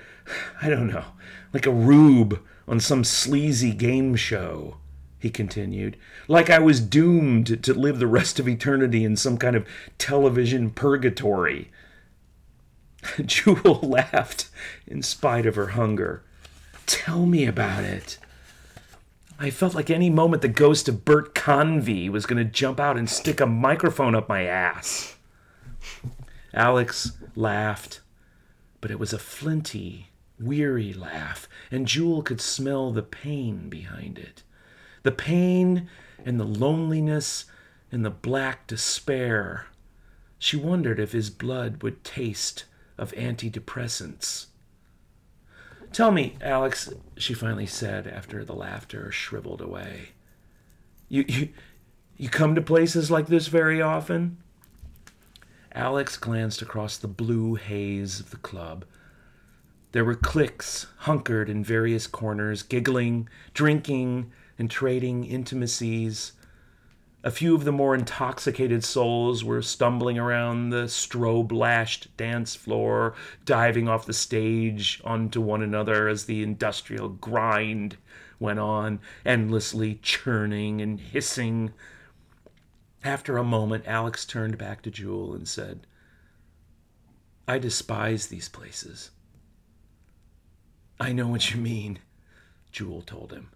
[SPEAKER 2] I don't know, like a rube on some sleazy game show, he continued. Like I was doomed to live the rest of eternity in some kind of television purgatory. Jewel laughed in spite of her hunger. Tell me about it. I felt like any moment the ghost of Bert Convy was going to jump out and stick a microphone up my ass. Alex laughed but it was a flinty, weary laugh, and Jewel could smell the pain behind it. The pain and the loneliness and the black despair. She wondered if his blood would taste of antidepressants. Tell me, Alex, she finally said after the laughter shriveled away. You, you, you come to places like this very often? Alex glanced across the blue haze of the club. There were cliques hunkered in various corners, giggling, drinking, and trading intimacies. A few of the more intoxicated souls were stumbling around the strobe lashed dance floor, diving off the stage onto one another as the industrial grind went on, endlessly churning and hissing After a moment, Alex turned back to Jewel and said, I despise these places. I know what you mean, Jewel told him.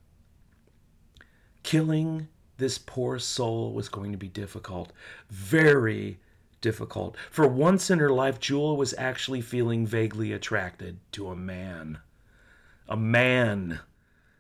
[SPEAKER 2] Killing this poor soul was going to be difficult, very difficult. For once in her life, Jewel was actually feeling vaguely attracted to a man. A man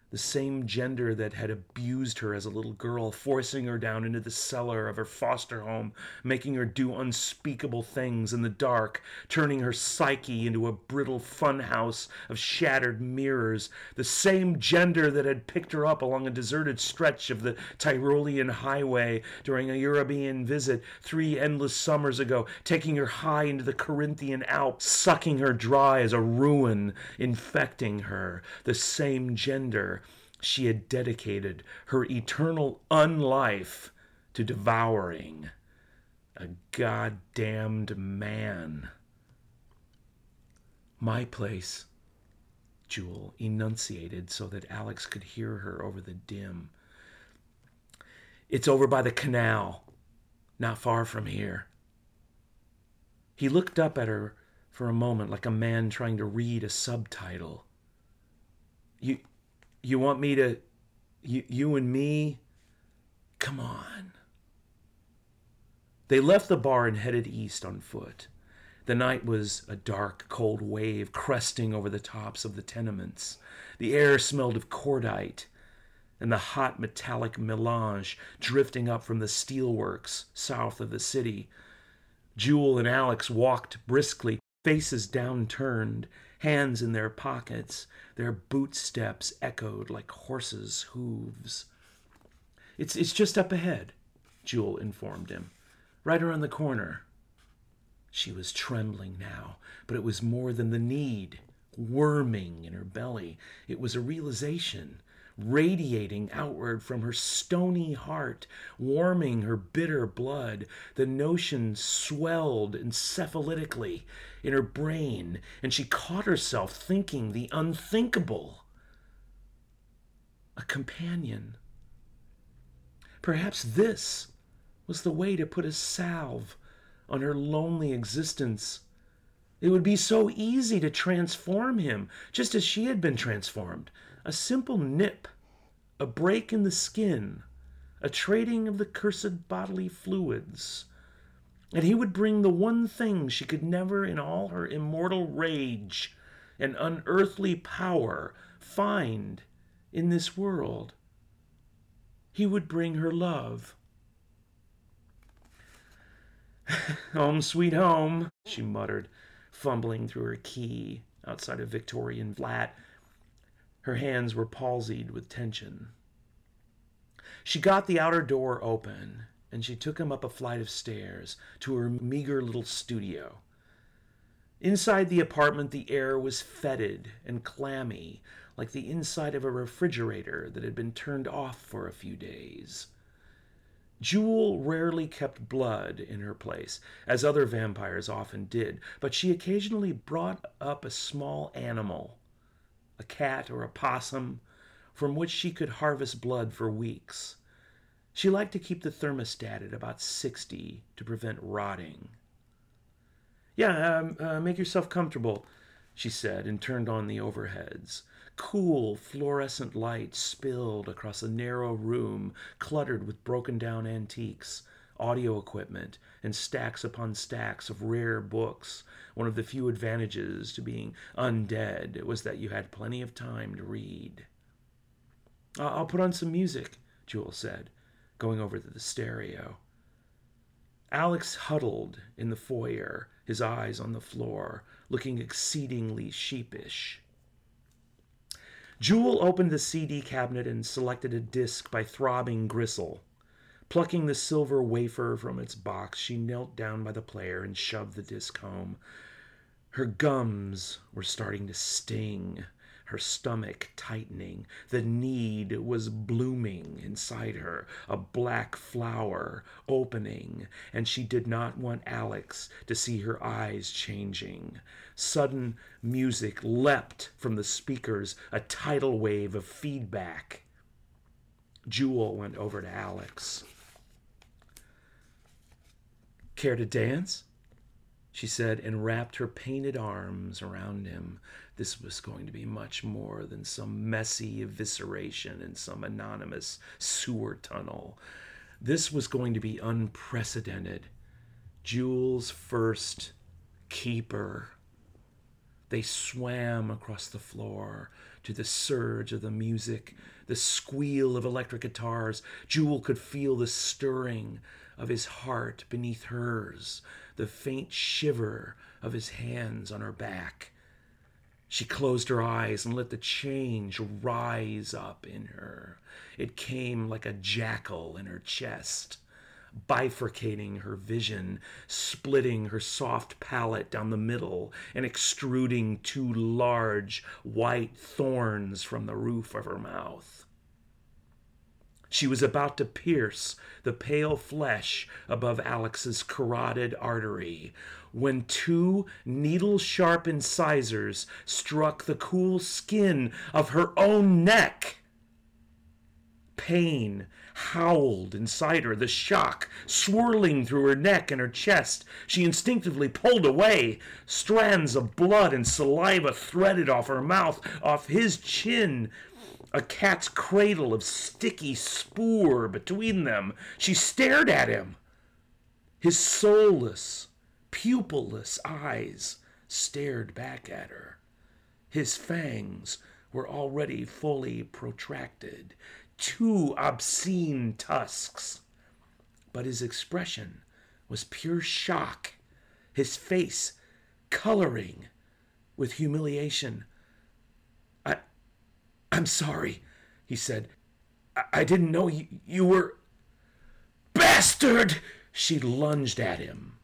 [SPEAKER 2] the same gender that had abused her as a little girl, forcing her down into the cellar of her foster home, making her do unspeakable things in the dark, turning her psyche into a brittle funhouse of shattered mirrors, the same gender that had picked her up along a deserted stretch of the Tyrolean highway during a European visit three endless summers ago, taking her high into the Carinthian Alps, sucking her dry as a ruin, infecting her, the same gender she had dedicated her eternal unlife to devouring a goddamned man. My place, Jewel enunciated so that Alex could hear her over the dim. It's over by the canal, not far from here. He looked up at her for a moment like a man trying to read a subtitle. You you want me to, you, you and me? Come on. They left the bar and headed east on foot. The night was a dark, cold wave cresting over the tops of the tenements. The air smelled of cordite and the hot metallic melange drifting up from the steelworks south of the city. Jewel and Alex walked briskly, faces downturned, hands in their pockets, their boot steps echoed like horses' hooves. It's, it's just up ahead, Jewel informed him. Right around the corner. She was trembling now, but it was more than the need, worming in her belly. It was a realization radiating outward from her stony heart, warming her bitter blood. The notion swelled encephalitically in her brain, and she caught herself thinking the unthinkable. A companion. Perhaps this was the way to put a salve on her lonely existence. It would be so easy to transform him, just as she had been transformed. A simple nip, a break in the skin, a trading of the cursed bodily fluids. And he would bring the one thing she could never, in all her immortal rage and unearthly power, find in this world. He would bring her love. home, sweet home, she muttered fumbling through her key outside a Victorian flat. Her hands were palsied with tension. She got the outer door open and she took him up a flight of stairs to her meager little studio. Inside the apartment, the air was fetid and clammy, like the inside of a refrigerator that had been turned off for a few days. Jewel rarely kept blood in her place, as other vampires often did, but she occasionally brought up a small animal, a cat or a possum, from which she could harvest blood for weeks. She liked to keep the thermostat at about 60 to prevent rotting. Yeah, um, uh, make yourself comfortable, she said, and turned on the overheads. Cool, fluorescent light spilled across a narrow room cluttered with broken down antiques, audio equipment, and stacks upon stacks of rare books. One of the few advantages to being undead was that you had plenty of time to read. I'll put on some music, Jewel said, going over to the stereo. Alex huddled in the foyer, his eyes on the floor, looking exceedingly sheepish. Jewel opened the CD cabinet and selected a disc by Throbbing Gristle. Plucking the silver wafer from its box, she knelt down by the player and shoved the disc home. Her gums were starting to sting her stomach tightening. The need was blooming inside her, a black flower opening, and she did not want Alex to see her eyes changing. Sudden music leapt from the speakers, a tidal wave of feedback. Jewel went over to Alex. Care to dance? She said, and wrapped her painted arms around him. This was going to be much more than some messy evisceration in some anonymous sewer tunnel. This was going to be unprecedented. Jewel's first keeper. They swam across the floor to the surge of the music, the squeal of electric guitars. Jewel could feel the stirring of his heart beneath hers, the faint shiver of his hands on her back. She closed her eyes and let the change rise up in her. It came like a jackal in her chest bifurcating her vision, splitting her soft palate down the middle, and extruding two large white thorns from the roof of her mouth. She was about to pierce the pale flesh above Alex's carotid artery when two needle sharp incisors struck the cool skin of her own neck pain howled inside her, the shock swirling through her neck and her chest. She instinctively pulled away. Strands of blood and saliva threaded off her mouth, off his chin. A cat's cradle of sticky spoor between them. She stared at him. His soulless, pupilless eyes stared back at her. His fangs were already fully protracted, two obscene tusks. But his expression was pure shock, his face coloring with humiliation. I'm sorry, he said. I, I didn't know you, you were. Bastard! She lunged at him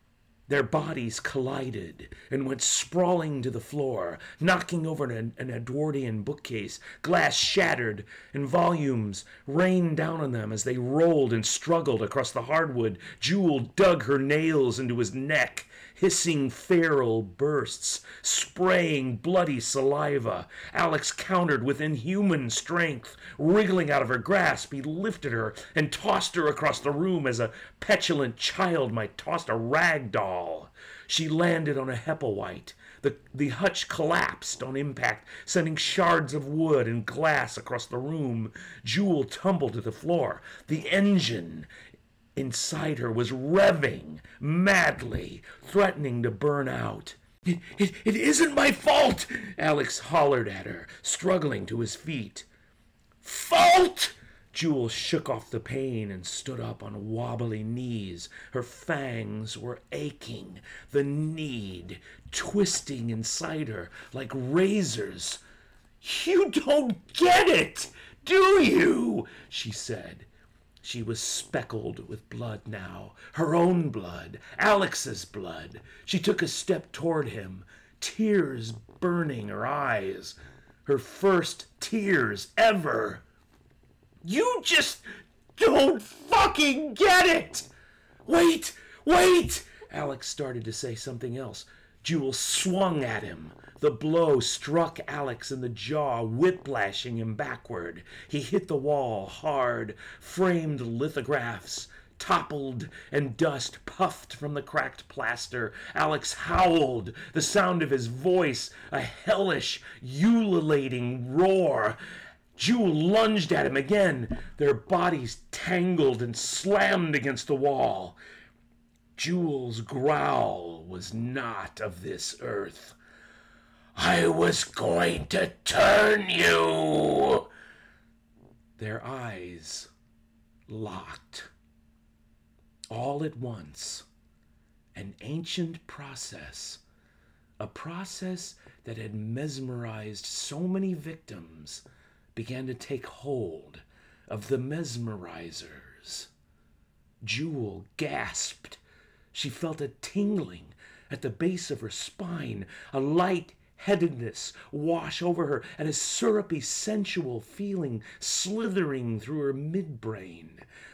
[SPEAKER 2] their bodies collided and went sprawling to the floor, knocking over an, an, Edwardian bookcase. Glass shattered, and volumes rained down on them as they rolled and struggled across the hardwood. Jewel dug her nails into his neck, hissing feral bursts, spraying bloody saliva. Alex countered with inhuman strength. Wriggling out of her grasp, he lifted her and tossed her across the room as a petulant child might toss a rag doll. She landed on a Hepplewhite. The, the hutch collapsed on impact, sending shards of wood and glass across the room. Jewel tumbled to the floor. The engine inside her was revving madly, threatening to burn out. It, it, it isn't my fault! Alex hollered at her, struggling to his feet. Fault! Jewel shook off the pain and stood up on wobbly knees. Her fangs were aching, the need twisting inside her like razors. You don't get it, do you? she said. She was speckled with blood now, her own blood, Alex's blood. She took a step toward him, tears burning her eyes. Her first tears ever. You just don't fucking get it! Wait! Wait! Alex started to say something else. Jewel swung at him. The blow struck Alex in the jaw, whiplashing him backward. He hit the wall hard. Framed lithographs toppled and dust puffed from the cracked plaster. Alex howled, the sound of his voice a hellish, ululating roar. Jewel lunged at him again, their bodies tangled and slammed against the wall. Jewel's growl was not of this earth. I was going to turn you! Their eyes locked. All at once, an ancient process, a process that had mesmerized so many victims began to take hold of the mesmerizers. Jewel gasped. She felt a tingling at the base of her spine, a light headedness wash over her, and a syrupy, sensual feeling slithering through her midbrain.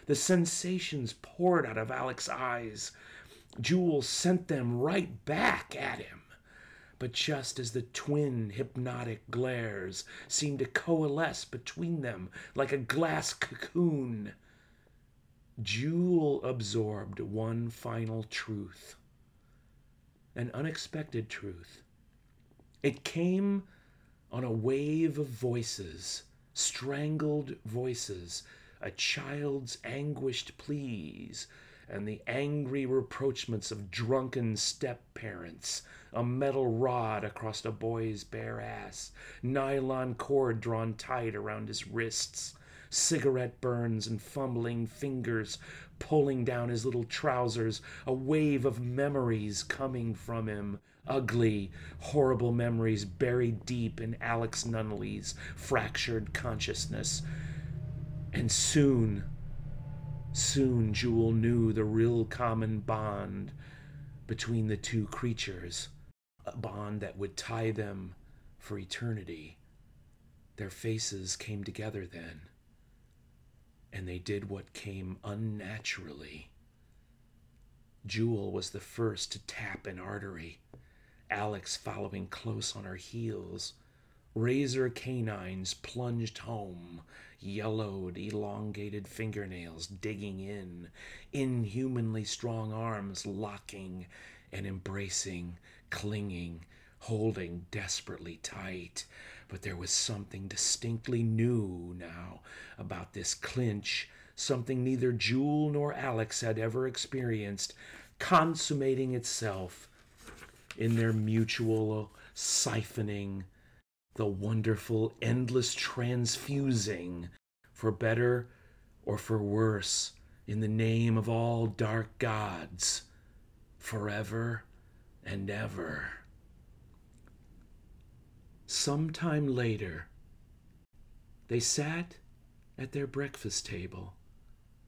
[SPEAKER 2] The sensations poured out of Alex's eyes. Jewel sent them right back at him. But just as the twin hypnotic glares seemed to coalesce between them like a glass cocoon, Jewel absorbed one final truth, an unexpected truth. It came on a wave of voices, strangled voices, a child's anguished pleas, and the angry reproachments of drunken step parents, a metal rod across a boy's bare ass, nylon cord drawn tight around his wrists, cigarette burns and fumbling fingers pulling down his little trousers, a wave of memories coming from him. Ugly, horrible memories buried deep in Alex Nunnelly's fractured consciousness. And soon, soon Jewel knew the real common bond between the two creatures, a bond that would tie them for eternity. Their faces came together then and they did what came unnaturally. Jewel was the first to tap an artery, Alex following close on her heels. Razor canines plunged home, yellowed, elongated fingernails digging in, inhumanly strong arms locking and embracing, clinging, holding desperately tight. But there was something distinctly new now about this clinch, something neither Jewel nor Alex had ever experienced, consummating itself in their mutual siphoning, the wonderful, endless transfusing, for better or for worse, in the name of all dark gods, forever and ever. Some time later, they sat at their breakfast table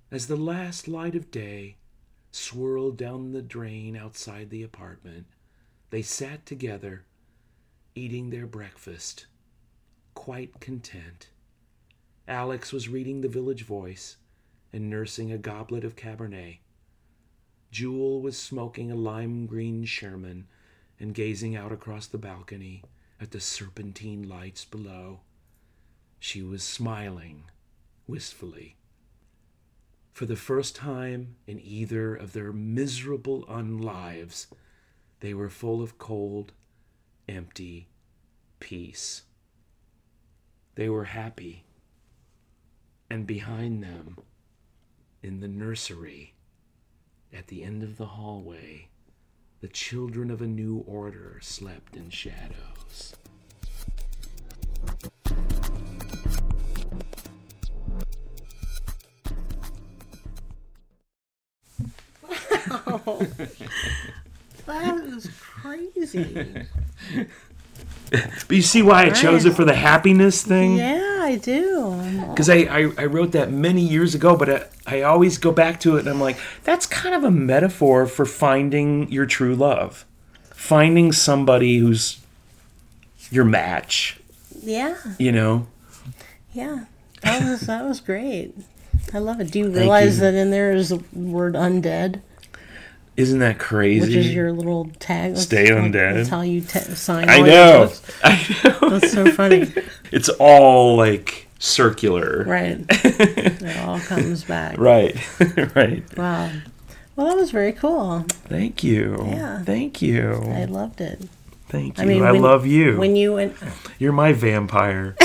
[SPEAKER 2] as the last light of day swirled down the drain outside the apartment. They sat together, eating their breakfast, quite content. Alex was reading the Village Voice and nursing a goblet of Cabernet. Jewel was smoking a lime green Sherman and gazing out across the balcony at the serpentine lights below. She was smiling wistfully. For the first time in either of their miserable unlives, they were full of cold, empty peace. They were happy. And behind them, in the nursery, at the end of the hallway, the children of a new order slept in shadows.
[SPEAKER 1] Wow. that is crazy.
[SPEAKER 2] But you see why I chose it for the happiness thing?
[SPEAKER 1] Yeah, I do.
[SPEAKER 2] Because I, I, I wrote that many years ago, but I, I always go back to it and I'm like, that's kind of a metaphor for finding your true love. Finding somebody who's your match,
[SPEAKER 1] Yeah,
[SPEAKER 2] you know?
[SPEAKER 1] yeah. That was that was great. I love it. Do you realize
[SPEAKER 2] you.
[SPEAKER 1] that in there is the word undead,
[SPEAKER 2] Isn't that crazy?
[SPEAKER 1] which is your little tag? That's
[SPEAKER 2] Stay
[SPEAKER 1] like-
[SPEAKER 2] undead.
[SPEAKER 1] That's how you te- sign.
[SPEAKER 2] I know. I know.
[SPEAKER 1] That's so funny.
[SPEAKER 2] It's all like circular.
[SPEAKER 1] right. It all comes back.
[SPEAKER 2] Right. right.
[SPEAKER 1] Wow. Well, that was very cool.
[SPEAKER 2] Thank you.
[SPEAKER 1] Yeah.
[SPEAKER 2] Thank you.
[SPEAKER 1] I loved it.
[SPEAKER 2] Thank you.
[SPEAKER 1] I mean,
[SPEAKER 2] I
[SPEAKER 1] when-
[SPEAKER 2] love you.
[SPEAKER 1] When you went,
[SPEAKER 2] You're my vampire.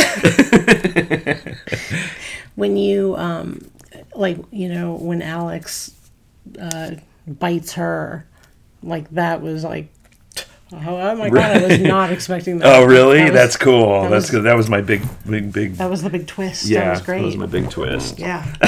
[SPEAKER 1] when you um, like you know when Alex uh, bites her, like that was like, oh my god, I was not expecting that.
[SPEAKER 2] Oh, really?
[SPEAKER 1] That was-
[SPEAKER 2] That's cool.
[SPEAKER 1] that
[SPEAKER 2] That's
[SPEAKER 1] was-
[SPEAKER 2] good. That was my big, big, big.
[SPEAKER 1] That was the big twist.
[SPEAKER 2] yeah,
[SPEAKER 1] that was great.
[SPEAKER 2] That was my big twist.
[SPEAKER 1] Yeah.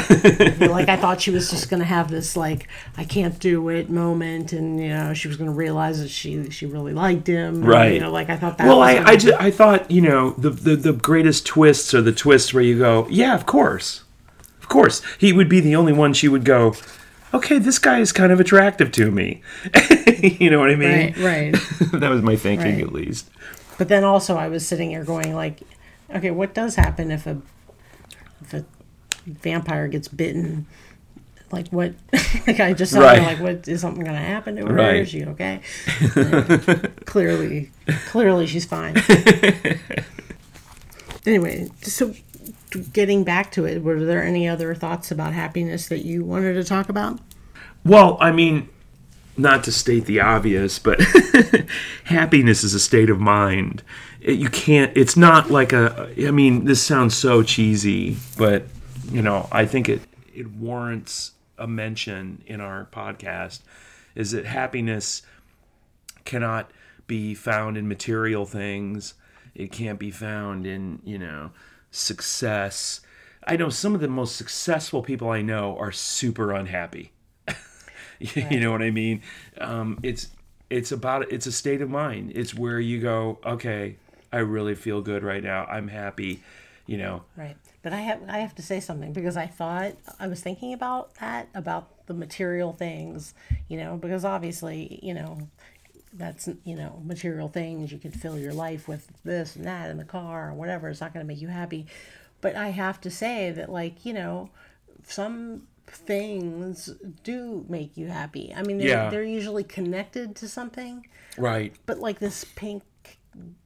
[SPEAKER 1] like I thought she was just gonna have this like I can't do it moment, and you know she was gonna realize that she she really liked him. and,
[SPEAKER 2] Right.
[SPEAKER 1] You know, like I thought that.
[SPEAKER 2] Well, I, I,
[SPEAKER 1] be-
[SPEAKER 2] ju- I thought, you know, the, the, the greatest twists are the twists where you go, yeah, of course. Of course. He would be the only one she would go, okay, this guy is kind of attractive to me. you know what I mean?
[SPEAKER 1] right, right.
[SPEAKER 2] that was my thinking,
[SPEAKER 1] Right.
[SPEAKER 2] at least.
[SPEAKER 1] But then also I was sitting here going like, okay, what does happen if a if a vampire gets bitten? Like what? like I just
[SPEAKER 2] Right.
[SPEAKER 1] like what is something gonna happen to her?
[SPEAKER 2] Right.
[SPEAKER 1] Is she okay? Clearly, clearly she's fine. anyway, so getting back to it, were there any other thoughts about happiness that you wanted to talk about?
[SPEAKER 2] Well, I mean, not to state the obvious, but happiness is a state of mind. It, you can't. It's not like a. I mean, this sounds so cheesy, but you know, I think it it warrants a mention in our podcast. Is that happiness cannot be found in material things. It can't be found in you know success. I know some of the most successful people I know are super unhappy. you know what I mean? Um, it's it's about it's a state of mind. It's where you go, okay, I really feel good right now. I'm happy. You know.
[SPEAKER 1] Right. But I have I have to say something because I thought I was thinking about that about the material things, you know, because obviously, you know, that's you know material things. You can fill your life with this and that in the car or whatever. It's not going to make you happy. But i have to say that like you know some things do make you happy. I mean they're,
[SPEAKER 2] Yeah.
[SPEAKER 1] they're usually connected to something.
[SPEAKER 2] Right.
[SPEAKER 1] but like this pink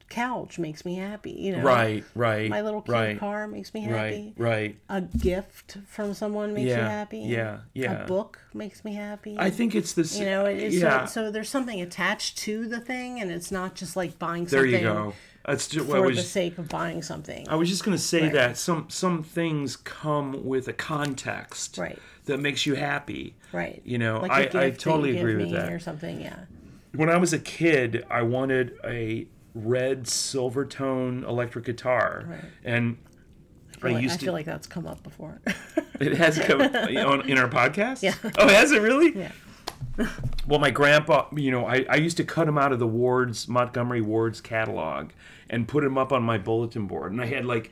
[SPEAKER 1] couch makes me happy you know
[SPEAKER 2] Right. Right.
[SPEAKER 1] my little cute
[SPEAKER 2] right.
[SPEAKER 1] car makes me happy
[SPEAKER 2] Right. right.
[SPEAKER 1] a gift from someone makes
[SPEAKER 2] Yeah,
[SPEAKER 1] you happy
[SPEAKER 2] yeah, yeah.
[SPEAKER 1] a book makes me happy
[SPEAKER 2] I think it's this.
[SPEAKER 1] you know, it
[SPEAKER 2] yeah.
[SPEAKER 1] so, so there's something attached to the thing, and it's not just like buying
[SPEAKER 2] there
[SPEAKER 1] something
[SPEAKER 2] you go. That's just
[SPEAKER 1] for
[SPEAKER 2] was.
[SPEAKER 1] the sake of buying something.
[SPEAKER 2] I was just gonna say
[SPEAKER 1] Right.
[SPEAKER 2] that some some things come with a context
[SPEAKER 1] Right.
[SPEAKER 2] that makes you happy.
[SPEAKER 1] right.
[SPEAKER 2] You know,
[SPEAKER 1] like
[SPEAKER 2] I- I totally agree with that.
[SPEAKER 1] Or something, yeah.
[SPEAKER 2] When I was a kid, I wanted a red Silvertone electric guitar,
[SPEAKER 1] Right.
[SPEAKER 2] and
[SPEAKER 1] I like,
[SPEAKER 2] used
[SPEAKER 1] I
[SPEAKER 2] to.
[SPEAKER 1] feel like that's come up before.
[SPEAKER 2] It has come on in our podcast.
[SPEAKER 1] Yeah.
[SPEAKER 2] Oh, has it really?
[SPEAKER 1] yeah.
[SPEAKER 2] Well, my grandpa, you know, I, I used to cut him out of the Ward's Montgomery Ward's catalog and put him up on my bulletin board, and I had like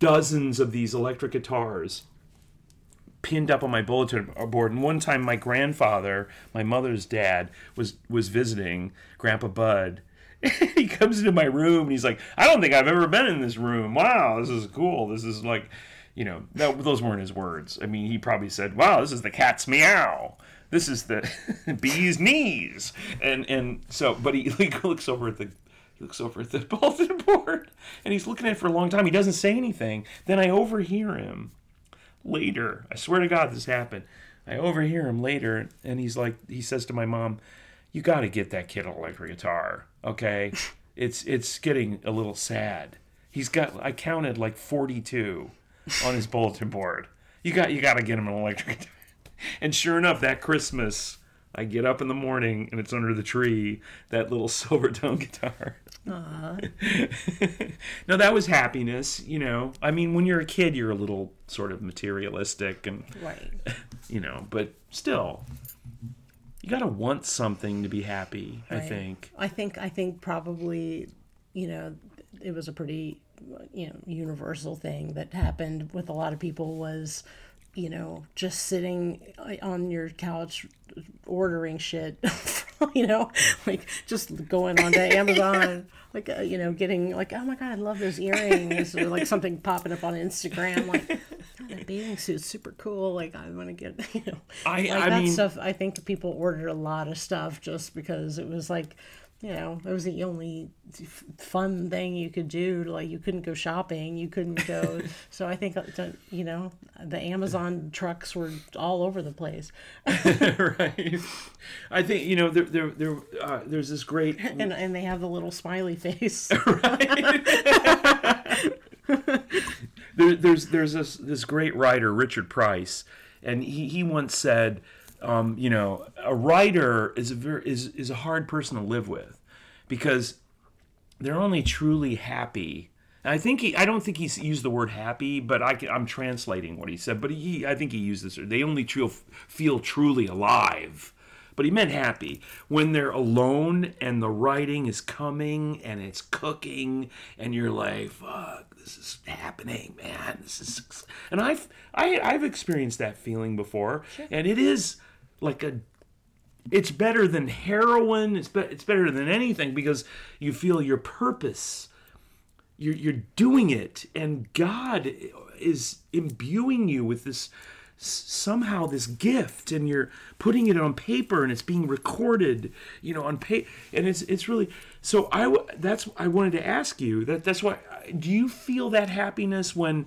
[SPEAKER 2] dozens of these electric guitars pinned up on my bulletin board. And one time, my grandfather, my mother's dad, was was visiting Grandpa Bud. he comes into my room and he's like, "I don't think I've ever been in this room. Wow, this is cool. This is like." You know, that, those weren't his words. I mean, he probably said, "Wow, this is the cat's meow. This is the bee's knees." And and so, but he, he looks over at the he looks over at the bulletin board and he's looking at it for a long time. He doesn't say anything. Then I overhear him later. I swear to God, this happened. I overhear him later, and he's like, he says to my mom, "You got to get that kid an electric guitar, okay? It's it's getting a little sad. He's got. I counted like forty-two on his bulletin board. You got you got to get him an electric guitar." And sure enough, that Christmas, I get up in the morning and it's under the tree that little Silvertone guitar. Uh-huh. no, that was happiness, you know. I mean, when you're a kid, you're a little sort of materialistic and,
[SPEAKER 1] Right.
[SPEAKER 2] you know, but still, you got to want something to be happy, I think.
[SPEAKER 1] I think I think probably, you know, it was a pretty, you know, universal thing that happened with a lot of people was, you know, just sitting uh, on your couch ordering shit, you know, like just going onto Amazon, like uh, you know, getting like, oh my god, I love those earrings, or like something popping up on Instagram, like God, that bathing suit's super cool. Like I want to get, you know,
[SPEAKER 2] I-
[SPEAKER 1] like
[SPEAKER 2] I
[SPEAKER 1] that
[SPEAKER 2] mean-
[SPEAKER 1] stuff. I think people ordered a lot of stuff just because it was like, you know, it was the only fun thing you could do. Like you couldn't go shopping, you couldn't go. so I think you know, the Amazon trucks were all over the place,
[SPEAKER 2] right. I think, you know, there, there, there, uh, there's this great
[SPEAKER 1] and and they have the little smiley face.
[SPEAKER 2] there, there's there's this this great writer Richard Price, and he, he once said, um, you know, a writer is a very is is a hard person to live with, because they're only truly happy. And I think he I don't think he's used the word happy, but I I'm translating what he said. But he I think he used this. They only true, feel truly alive. But he meant happy when they're alone and the writing is coming and it's cooking and you're like, "Fuck, this is happening, man. This is." And I've I, I've experienced that feeling before, and it is like a it's better than heroin. It's be, it's better than anything because you feel your purpose. You're you're doing it, and God is imbuing you with this somehow this gift, and you're putting it on paper, and it's being recorded, you know, on paper, and it's it's really so. I that's I wanted to ask you that that's why. Do you feel that happiness when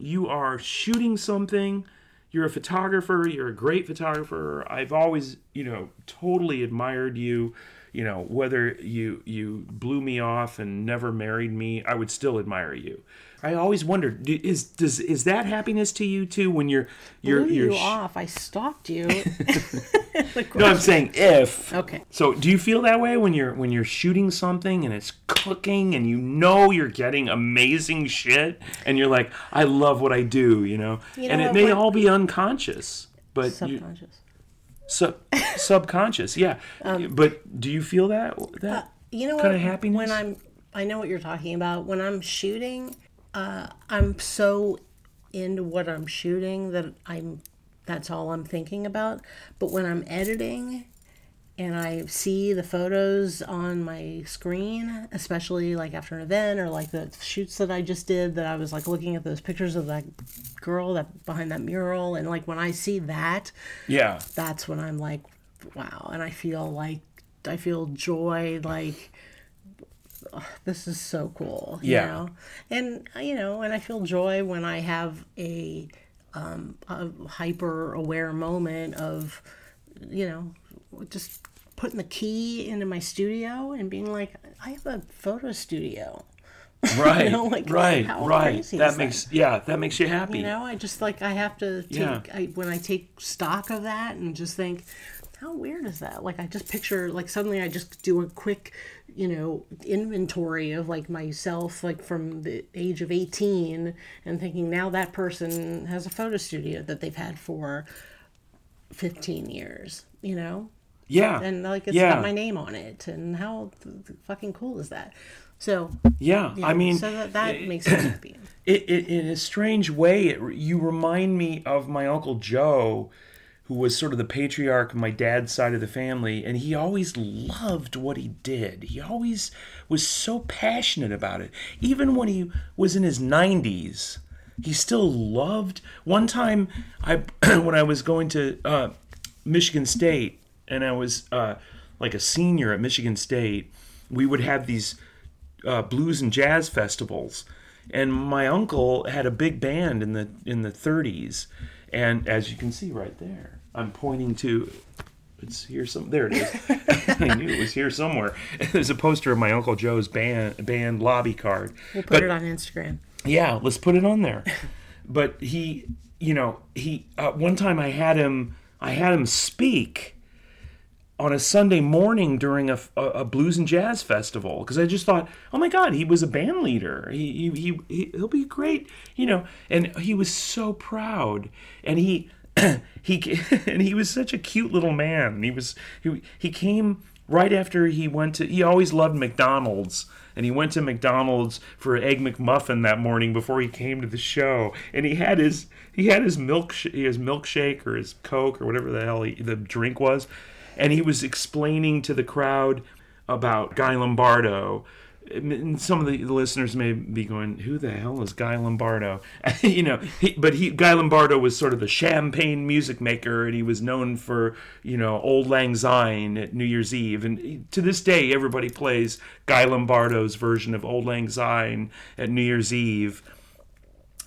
[SPEAKER 2] you are shooting something. You're a photographer. You're a great photographer. I've always, you know, totally admired you. You know, whether you you blew me off and never married me, I would still admire you. I always wondered, is does is that happiness to you too when you're you're
[SPEAKER 1] Blew
[SPEAKER 2] you're
[SPEAKER 1] you
[SPEAKER 2] sh-
[SPEAKER 1] off. I stalked you.
[SPEAKER 2] No, I'm saying if.
[SPEAKER 1] Okay.
[SPEAKER 2] So, do you feel that way when you're when you're shooting something and it's cooking and you know you're getting amazing shit and you're like, I love what I do, you know,
[SPEAKER 1] You
[SPEAKER 2] and it may
[SPEAKER 1] when-
[SPEAKER 2] all be unconscious, but you,
[SPEAKER 1] Subconscious.
[SPEAKER 2] Sub, subconscious, yeah. but do you feel that that
[SPEAKER 1] You know
[SPEAKER 2] kind
[SPEAKER 1] what?
[SPEAKER 2] of happiness?
[SPEAKER 1] When I'm, I know what you're talking about. When I'm shooting, uh, I'm so into what I'm shooting that I'm. That's all I'm thinking about. But when I'm editing, and I see the photos on my screen, especially like after an event or like the shoots that I just did, that I was like looking at those pictures of that girl that behind that mural, and like when I see that,
[SPEAKER 2] yeah,
[SPEAKER 1] that's when I'm like, wow, and I feel like I feel joy, like ugh, this is so cool, you
[SPEAKER 2] Yeah.
[SPEAKER 1] know, and uh, you know, and I feel joy when I have a, um, a hyper aware moment of, you know, just putting the key into my studio and being like, I have a photo studio.
[SPEAKER 2] right,
[SPEAKER 1] know, like,
[SPEAKER 2] right, right. That makes yeah, that makes you happy.
[SPEAKER 1] You know, I just like I have to take
[SPEAKER 2] Yeah.
[SPEAKER 1] I, when I take stock of that and just think, how weird is that? Like I just picture like suddenly I just do a quick, you know, inventory of like myself like from the age of eighteen and thinking now that person has a photo studio that they've had for fifteen years. You know,
[SPEAKER 2] yeah,
[SPEAKER 1] and like it's
[SPEAKER 2] yeah.
[SPEAKER 1] got my name on it, and how fucking cool is that? So
[SPEAKER 2] yeah.
[SPEAKER 1] you
[SPEAKER 2] I mean,
[SPEAKER 1] so that that makes me happy.
[SPEAKER 2] it, it in a strange way it, you remind me of my uncle joe who was sort of the patriarch of my dad's side of the family and he always loved what he did he always was so passionate about it even when he was in his 90s he still loved one time i when i was going to uh, michigan state and i was uh, like a senior at michigan state we would have these uh, blues and jazz festivals. And my uncle had a big band in the in the 30s and as you can see right there i'm pointing to it's here some there it is. I knew it was here somewhere. There's a poster of my uncle joe's band band lobby card.
[SPEAKER 1] We'll put
[SPEAKER 2] But-
[SPEAKER 1] it on Instagram.
[SPEAKER 2] yeah, let's put it on there. but he, you know, he uh, one time I had him, I had him speak on a Sunday morning during a, a, a blues and jazz festival because I just thought, oh my God, he was a band leader. He, he, he, he he'll be great, you know. And he was so proud, and he. he and he was such a cute little man. He was he, he came right after he went to he always loved McDonald's and he went to McDonald's for egg McMuffin that morning before he came to the show and he had his he had his milk his milkshake or his coke or whatever the hell he, the drink was and he was explaining to the crowd about Guy Lombardo and some of the listeners may be going, "Who the hell is Guy Lombardo?" you know, he, but he Guy Lombardo was sort of the champagne music maker, and he was known for you know Auld Lang Syne at New Year's Eve, and to this day, everybody plays Guy Lombardo's version of Auld Lang Syne at New Year's Eve.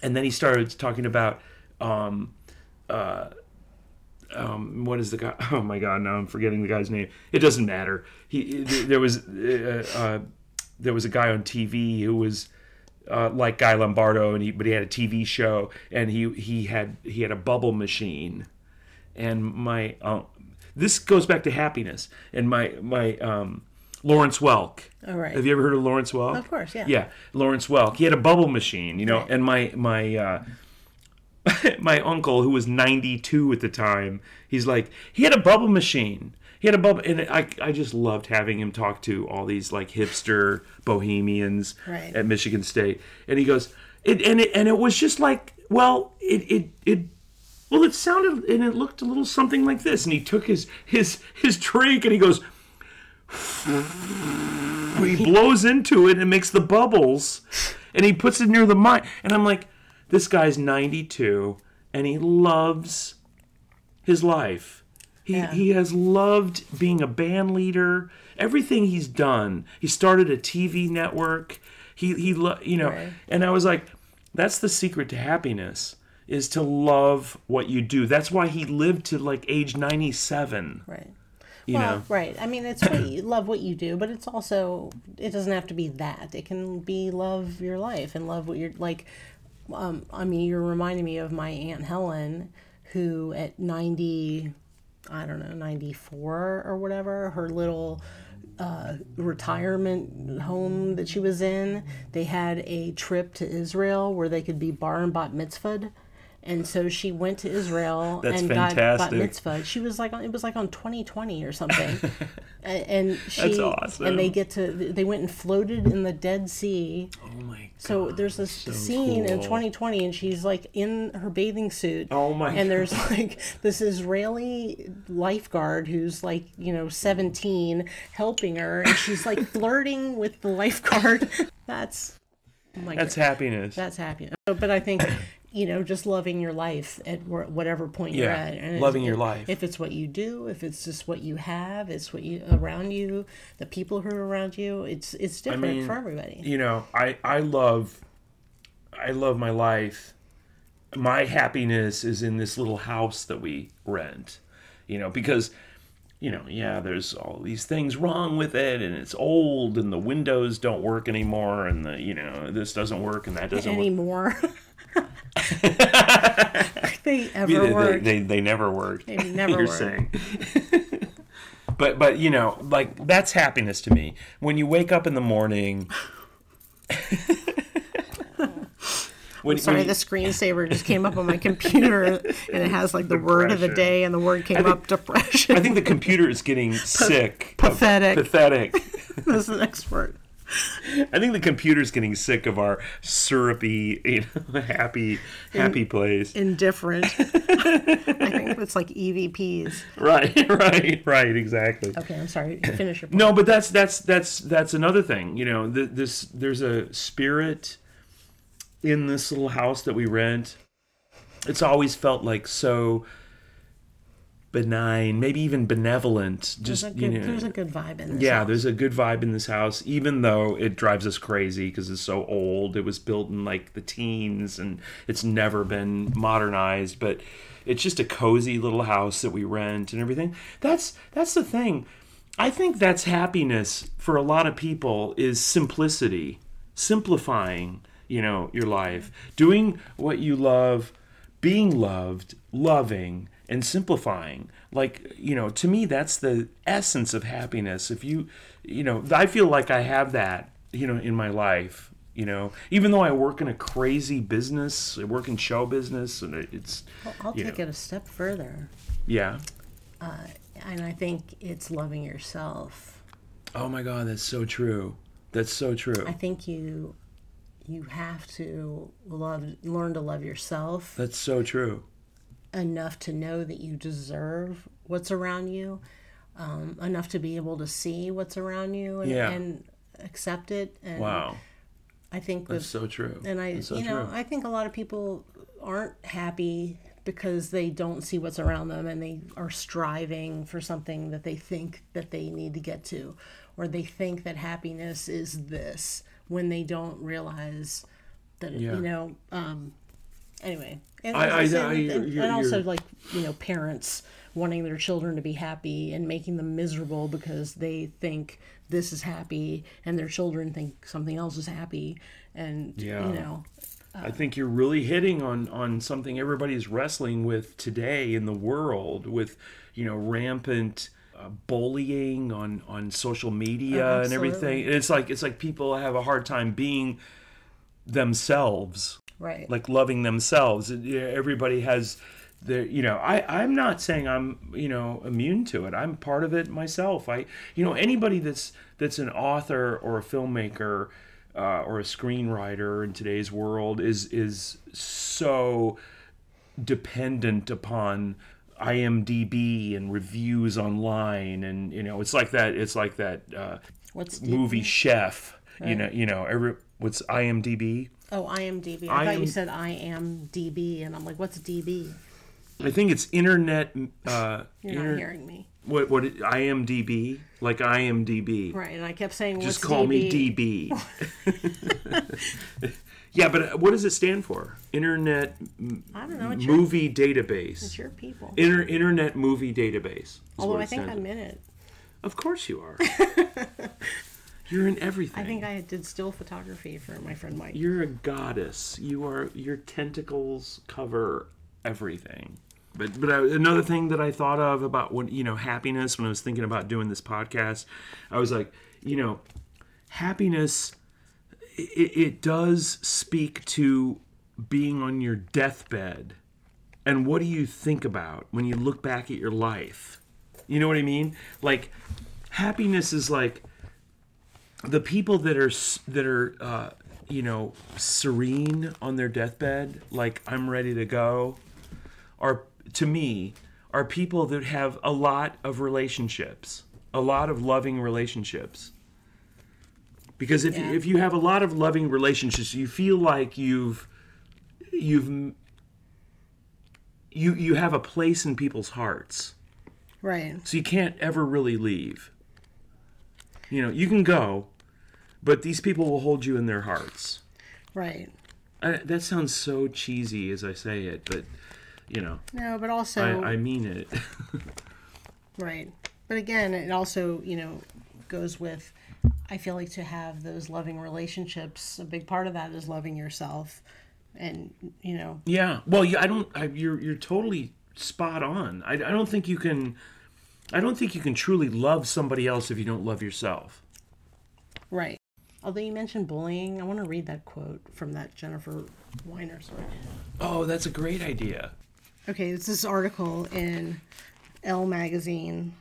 [SPEAKER 2] And then he started talking about. Um, um, what is the guy? Oh my God! Now I'm forgetting the guy's name. It doesn't matter. He there was uh, uh, there was a guy on TV who was uh, like Guy Lombardo, and he but he had a TV show, and he he had he had a bubble machine, and my uh, this goes back to happiness, and my my um, Lawrence Welk.
[SPEAKER 1] Oh, right.
[SPEAKER 2] Have you ever heard of Lawrence Welk?
[SPEAKER 1] Of course, yeah.
[SPEAKER 2] Yeah, Lawrence Welk. He had a bubble machine, you know,
[SPEAKER 1] Right.
[SPEAKER 2] and my my. My uncle who was 92 at the time he's like he had a bubble machine. He had a bubble and i, I just loved having him talk to all these like hipster bohemians
[SPEAKER 1] Right.
[SPEAKER 2] at michigan state. And he goes it, and it and it was just like well it it it well it sounded and it looked a little something like this. And he took his his his drink and he goes he blows into it and makes the bubbles and he puts it near the mic. And i'm like this guy's 92 and he loves his life he,
[SPEAKER 1] Yeah.
[SPEAKER 2] he has loved being a band leader everything he's done he started a tv network he he lo- you know
[SPEAKER 1] Right.
[SPEAKER 2] and i was like That's the secret to happiness is to love what you do. That's why he lived to like age 97.
[SPEAKER 1] Right.
[SPEAKER 2] You
[SPEAKER 1] well,
[SPEAKER 2] know.
[SPEAKER 1] right. I mean, it's what you love what you do, but it's also it doesn't have to be that. It can be love your life and love what you're like. Um, I mean, you're reminding me of my aunt Helen, who at ninety, I don't know, ninety four or whatever, her little uh, retirement home that she was in, they had a trip to Israel where they could be bar and bat mitzvahed. And so she went to Israel
[SPEAKER 2] That's
[SPEAKER 1] and got bat mitzvah. She was like, on- it was like on 2020 or something. And she,
[SPEAKER 2] That's awesome.
[SPEAKER 1] and they get to, they went and floated in the Dead Sea.
[SPEAKER 2] Oh my god.
[SPEAKER 1] So there's this scene in 2020, and she's like in her bathing suit.
[SPEAKER 2] Oh my
[SPEAKER 1] And there's like this Israeli lifeguard who's like you know 17 helping her, and she's like flirting with the lifeguard. That's oh like
[SPEAKER 2] That's happiness.
[SPEAKER 1] that's happiness. So, But I think you know just loving your life at whatever point you're at. And
[SPEAKER 2] loving your life.
[SPEAKER 1] If it's what you do, if it's just what you have, it's what you around you, the people who are around you. It's it's different
[SPEAKER 2] mean,
[SPEAKER 1] for everybody.
[SPEAKER 2] you know, I I love I love my life. My happiness is in this little house that we rent. You know, because you know, yeah, there's all these things wrong with it and it's old and the windows don't work anymore and the, you know, this doesn't work and that doesn't work.
[SPEAKER 1] anymore. they ever
[SPEAKER 2] They, they,
[SPEAKER 1] work.
[SPEAKER 2] they, they never work.
[SPEAKER 1] They never
[SPEAKER 2] You're
[SPEAKER 1] work.
[SPEAKER 2] saying. but but you know, like that's happiness to me. When you wake up in the morning. when,
[SPEAKER 1] Sorry,
[SPEAKER 2] when-
[SPEAKER 1] the screensaver just came up on my computer, and it has like the word of the day, and the word came
[SPEAKER 2] think-
[SPEAKER 1] up depression.
[SPEAKER 2] I think the computer is getting sick. of-
[SPEAKER 1] pathetic.
[SPEAKER 2] Pathetic.
[SPEAKER 1] That's the next word.
[SPEAKER 2] I think the computer's getting sick of our syrupy, you know, happy, happy place.
[SPEAKER 1] Indifferent. I think it's like EVPs.
[SPEAKER 2] Right, right, right. Exactly.
[SPEAKER 1] Okay, I'm sorry. Finish your point.
[SPEAKER 2] No, but that's that's that's that's another thing. You know, th- this there's a spirit in this little house that we rent. It's always felt like so benign, maybe even benevolent.
[SPEAKER 1] There's
[SPEAKER 2] Just
[SPEAKER 1] a
[SPEAKER 2] you know,
[SPEAKER 1] there's a good vibe in this.
[SPEAKER 2] yeah,
[SPEAKER 1] house.
[SPEAKER 2] there's a good vibe in this house, even though it drives us crazy because it's so old. It was built in like the teens and it's never been modernized, but it's just a cozy little house that we rent and everything. That's that's the thing. I think that's happiness for a lot of people is simplicity, simplifying, you know, your life, doing what you love, being loved, loving, and simplifying. Like, you know, to me that's the essence of happiness. If you, you know, I feel like I have that, you know, in my life. You know, even though I work in a crazy business, I work in show business, and it's,
[SPEAKER 1] Well, I'll take
[SPEAKER 2] know.
[SPEAKER 1] it a step further,
[SPEAKER 2] yeah.
[SPEAKER 1] Uh, and I think it's loving yourself.
[SPEAKER 2] Oh my God, that's so true. That's so true.
[SPEAKER 1] I think you you have to love learn to love yourself
[SPEAKER 2] That's so true.
[SPEAKER 1] Enough to know that you deserve what's around you, um, enough to be able to see what's around you and,
[SPEAKER 2] Yeah.
[SPEAKER 1] and accept it. And
[SPEAKER 2] Wow,
[SPEAKER 1] I think
[SPEAKER 2] that's
[SPEAKER 1] with
[SPEAKER 2] so true.
[SPEAKER 1] and I,
[SPEAKER 2] so
[SPEAKER 1] you know,
[SPEAKER 2] true.
[SPEAKER 1] I think a lot of people aren't happy because they don't see what's around them and they are striving for something that they think that they need to get to, or they think that happiness is this when they don't realize that,
[SPEAKER 2] Yeah.
[SPEAKER 1] you know, um, anyway. And,
[SPEAKER 2] I- I- I-
[SPEAKER 1] and- also like, you know, parents wanting their children to be happy and making them miserable because they think this is happy and their children think something else is happy and
[SPEAKER 2] Yeah.
[SPEAKER 1] you know
[SPEAKER 2] I think you're really hitting on on something everybody's wrestling with today in the world, with you know rampant uh, bullying on on social media
[SPEAKER 1] Oh,
[SPEAKER 2] and everything. And it's like it's like people have a hard time being themselves,
[SPEAKER 1] right
[SPEAKER 2] like loving themselves. Everybody has their, you know, I I'm not saying I'm you know immune to it. I'm part of it myself. I you know anybody that's that's an author or a filmmaker. Uh, or a screenwriter in today's world is is so dependent upon IMDb and reviews online, and you know it's like that. It's like that uh,
[SPEAKER 1] what's
[SPEAKER 2] movie
[SPEAKER 1] DB?
[SPEAKER 2] Chef. You know, you know, every what's IMDb?
[SPEAKER 1] oh imdb i thought you said i am db and i'm like what's db
[SPEAKER 2] I think it's internet. Uh,
[SPEAKER 1] you're
[SPEAKER 2] inter-
[SPEAKER 1] not hearing me
[SPEAKER 2] What what IMDb? Like IMDb.
[SPEAKER 1] right and i kept saying
[SPEAKER 2] Just
[SPEAKER 1] what's
[SPEAKER 2] call
[SPEAKER 1] DB?
[SPEAKER 2] me DB. Yeah, but uh, what does it stand for? Internet
[SPEAKER 1] I don't know. It's your,
[SPEAKER 2] Movie Database.
[SPEAKER 1] it's your people.
[SPEAKER 2] Inter- Internet Movie Database.
[SPEAKER 1] Although I think I'm in it.
[SPEAKER 2] Of course you are. You're in everything.
[SPEAKER 1] I think I did still photography for my friend Mike.
[SPEAKER 2] You're a goddess. You are. Your tentacles cover everything. But but I, another thing that I thought of about when you know happiness when I was thinking about doing this podcast, I was like, you know, happiness. It, it does speak to being on your deathbed, and what do you think about when you look back at your life? You know what I mean? Like, happiness is like the people that are that are uh, you know serene on their deathbed, like I'm ready to go, are to me are people that have a lot of relationships, a lot of loving relationships. Because if
[SPEAKER 1] Yeah.
[SPEAKER 2] you, if you have a lot of loving relationships, you feel like you've you've you you have a place in people's hearts.
[SPEAKER 1] Right.
[SPEAKER 2] So you can't ever really leave. You know, you can go, but these people will hold you in their hearts.
[SPEAKER 1] Right.
[SPEAKER 2] I, that sounds so cheesy as I say it, but you know,
[SPEAKER 1] No, but also
[SPEAKER 2] I, I mean it.
[SPEAKER 1] Right. But again, it also, you know, goes with I feel like to have those loving relationships, a big part of that is loving yourself. And, you know,
[SPEAKER 2] yeah. Well, yeah, I don't. I, you're you're totally spot on. I, I don't think you can. I don't think you can truly love somebody else if you don't love yourself.
[SPEAKER 1] right. Although you mentioned bullying, I want to read that quote from that Jennifer Weiner story.
[SPEAKER 2] Oh, that's a great idea.
[SPEAKER 1] Okay, it's this article in Elle magazine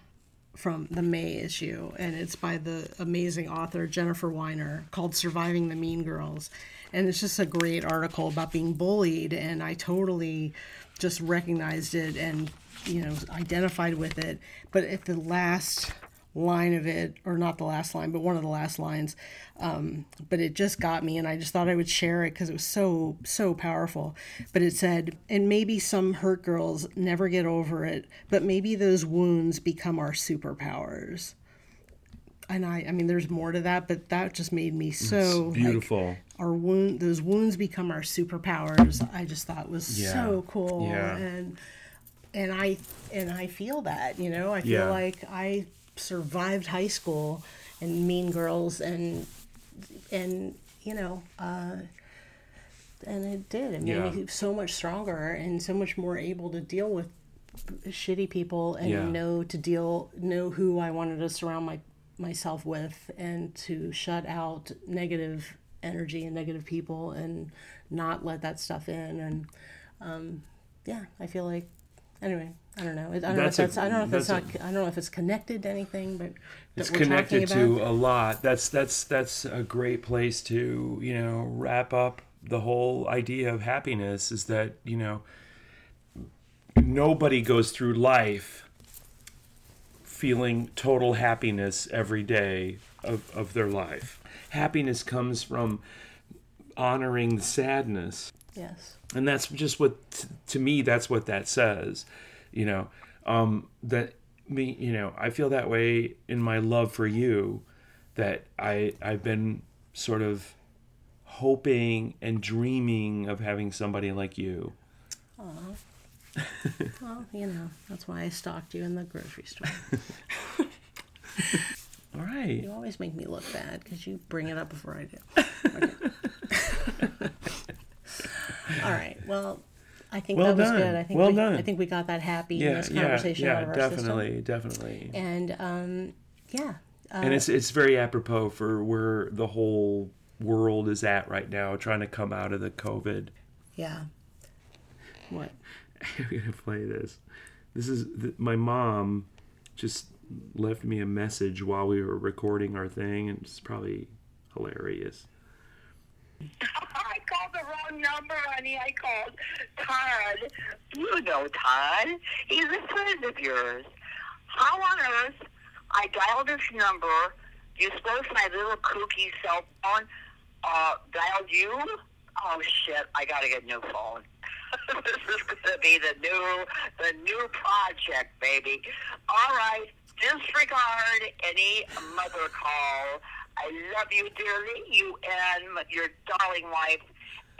[SPEAKER 1] from the May issue, and it's by the amazing author Jennifer Weiner called Surviving the Mean Girls. And it's just a great article about being bullied, and I totally just recognized it and, you know, identified with it. But at the last line of it, or not the last line, but one of the last lines, um, but it just got me, and I just thought I would share it because it was so so powerful. But it said, and maybe some hurt girls never get over it, but maybe those wounds become our superpowers. And I, I mean, there's more to that, but that just made me so like,
[SPEAKER 2] Beautiful.
[SPEAKER 1] our wound, those wounds become our superpowers. I just thought was
[SPEAKER 2] Yeah.
[SPEAKER 1] so cool,
[SPEAKER 2] Yeah.
[SPEAKER 1] and and I and I feel that, you know, I feel
[SPEAKER 2] Yeah.
[SPEAKER 1] like I survived high school and Mean Girls and and you know, uh, and it did. It made
[SPEAKER 2] Yeah.
[SPEAKER 1] me so much stronger and so much more able to deal with shitty people and
[SPEAKER 2] Yeah.
[SPEAKER 1] know to deal know who I wanted to surround my myself with and to shut out negative energy and negative people and not let that stuff in and um, yeah, I feel like anyway, I don't know. I don't
[SPEAKER 2] That's
[SPEAKER 1] know if that's I don't know if that's, not I don't know if it's connected to anything, but
[SPEAKER 2] it's
[SPEAKER 1] we're
[SPEAKER 2] connected
[SPEAKER 1] talking about.
[SPEAKER 2] to a lot that's that's that's a great place to you know wrap up the whole idea of happiness is that you know nobody goes through life feeling total happiness every day of, of their life happiness comes from honoring the sadness
[SPEAKER 1] Yes.
[SPEAKER 2] and that's just what t- to me that's what that says you know um that me you know i feel that way in my love for you that i i've been sort of hoping and dreaming of having somebody like you Oh
[SPEAKER 1] Well, you know, that's why I stalked you in the grocery store.
[SPEAKER 2] all right
[SPEAKER 1] You always make me look bad because you bring it up before I do. Okay. All right. Well, I think
[SPEAKER 2] Well
[SPEAKER 1] that was
[SPEAKER 2] done.
[SPEAKER 1] good. I think
[SPEAKER 2] Well
[SPEAKER 1] we,
[SPEAKER 2] done.
[SPEAKER 1] I think we got that happy
[SPEAKER 2] yeah
[SPEAKER 1] this
[SPEAKER 2] yeah
[SPEAKER 1] conversation out
[SPEAKER 2] yeah
[SPEAKER 1] of our
[SPEAKER 2] definitely definitely
[SPEAKER 1] system. And um, yeah, uh,
[SPEAKER 2] and it's it's very apropos for where the whole world is at right now trying to come out of the covid
[SPEAKER 1] yeah. What?
[SPEAKER 2] I'm gonna play this. This is th- my mom just left me a message while we were recording our thing, and it's probably hilarious.
[SPEAKER 3] I called the wrong number, honey. I called Todd. You know Todd. He's a friend of yours. How on earth I dialed his number? You suppose my little kooky cell phone uh, dialed you? Oh shit! I gotta get a new phone. this is gonna be the new, the new project, baby. All right. Disregard any mother call. I love you dearly, you and your darling wife,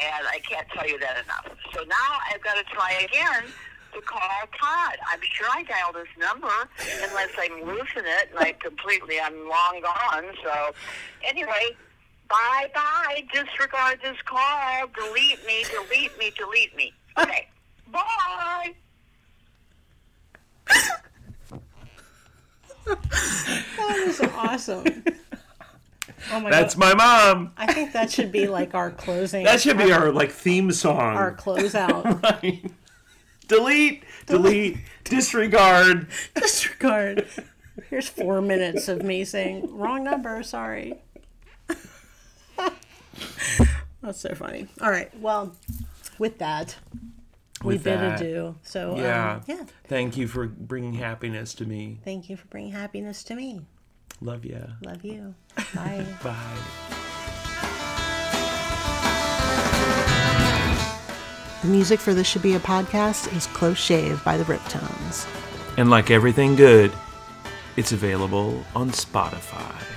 [SPEAKER 3] and I can't tell you that enough. So now I've got to try again to call Todd. I'm sure I dialed his number unless I'm losing it and I completely, I'm long gone. So anyway, bye bye. Disregard this call. Delete me, delete me, delete me. Okay, bye.
[SPEAKER 1] That is awesome. Oh my
[SPEAKER 2] That's
[SPEAKER 1] god.
[SPEAKER 2] my mom.
[SPEAKER 1] I think that should be like our closing.
[SPEAKER 2] That should be our like theme song.
[SPEAKER 1] our closeout.
[SPEAKER 2] delete, delete, disregard.
[SPEAKER 1] Disregard. Here's four minutes of me saying wrong number. Sorry. That's so funny. All right. Well, with that, we bid adieu. So
[SPEAKER 2] Yeah.
[SPEAKER 1] um, yeah.
[SPEAKER 2] Thank you for bringing happiness to me.
[SPEAKER 1] Thank you for bringing happiness to me.
[SPEAKER 2] Love ya.
[SPEAKER 1] Love you. Bye.
[SPEAKER 2] Bye.
[SPEAKER 1] the music for This Should Be a Podcast is Close Shave by the Riptones.
[SPEAKER 2] And like everything good, it's available on Spotify.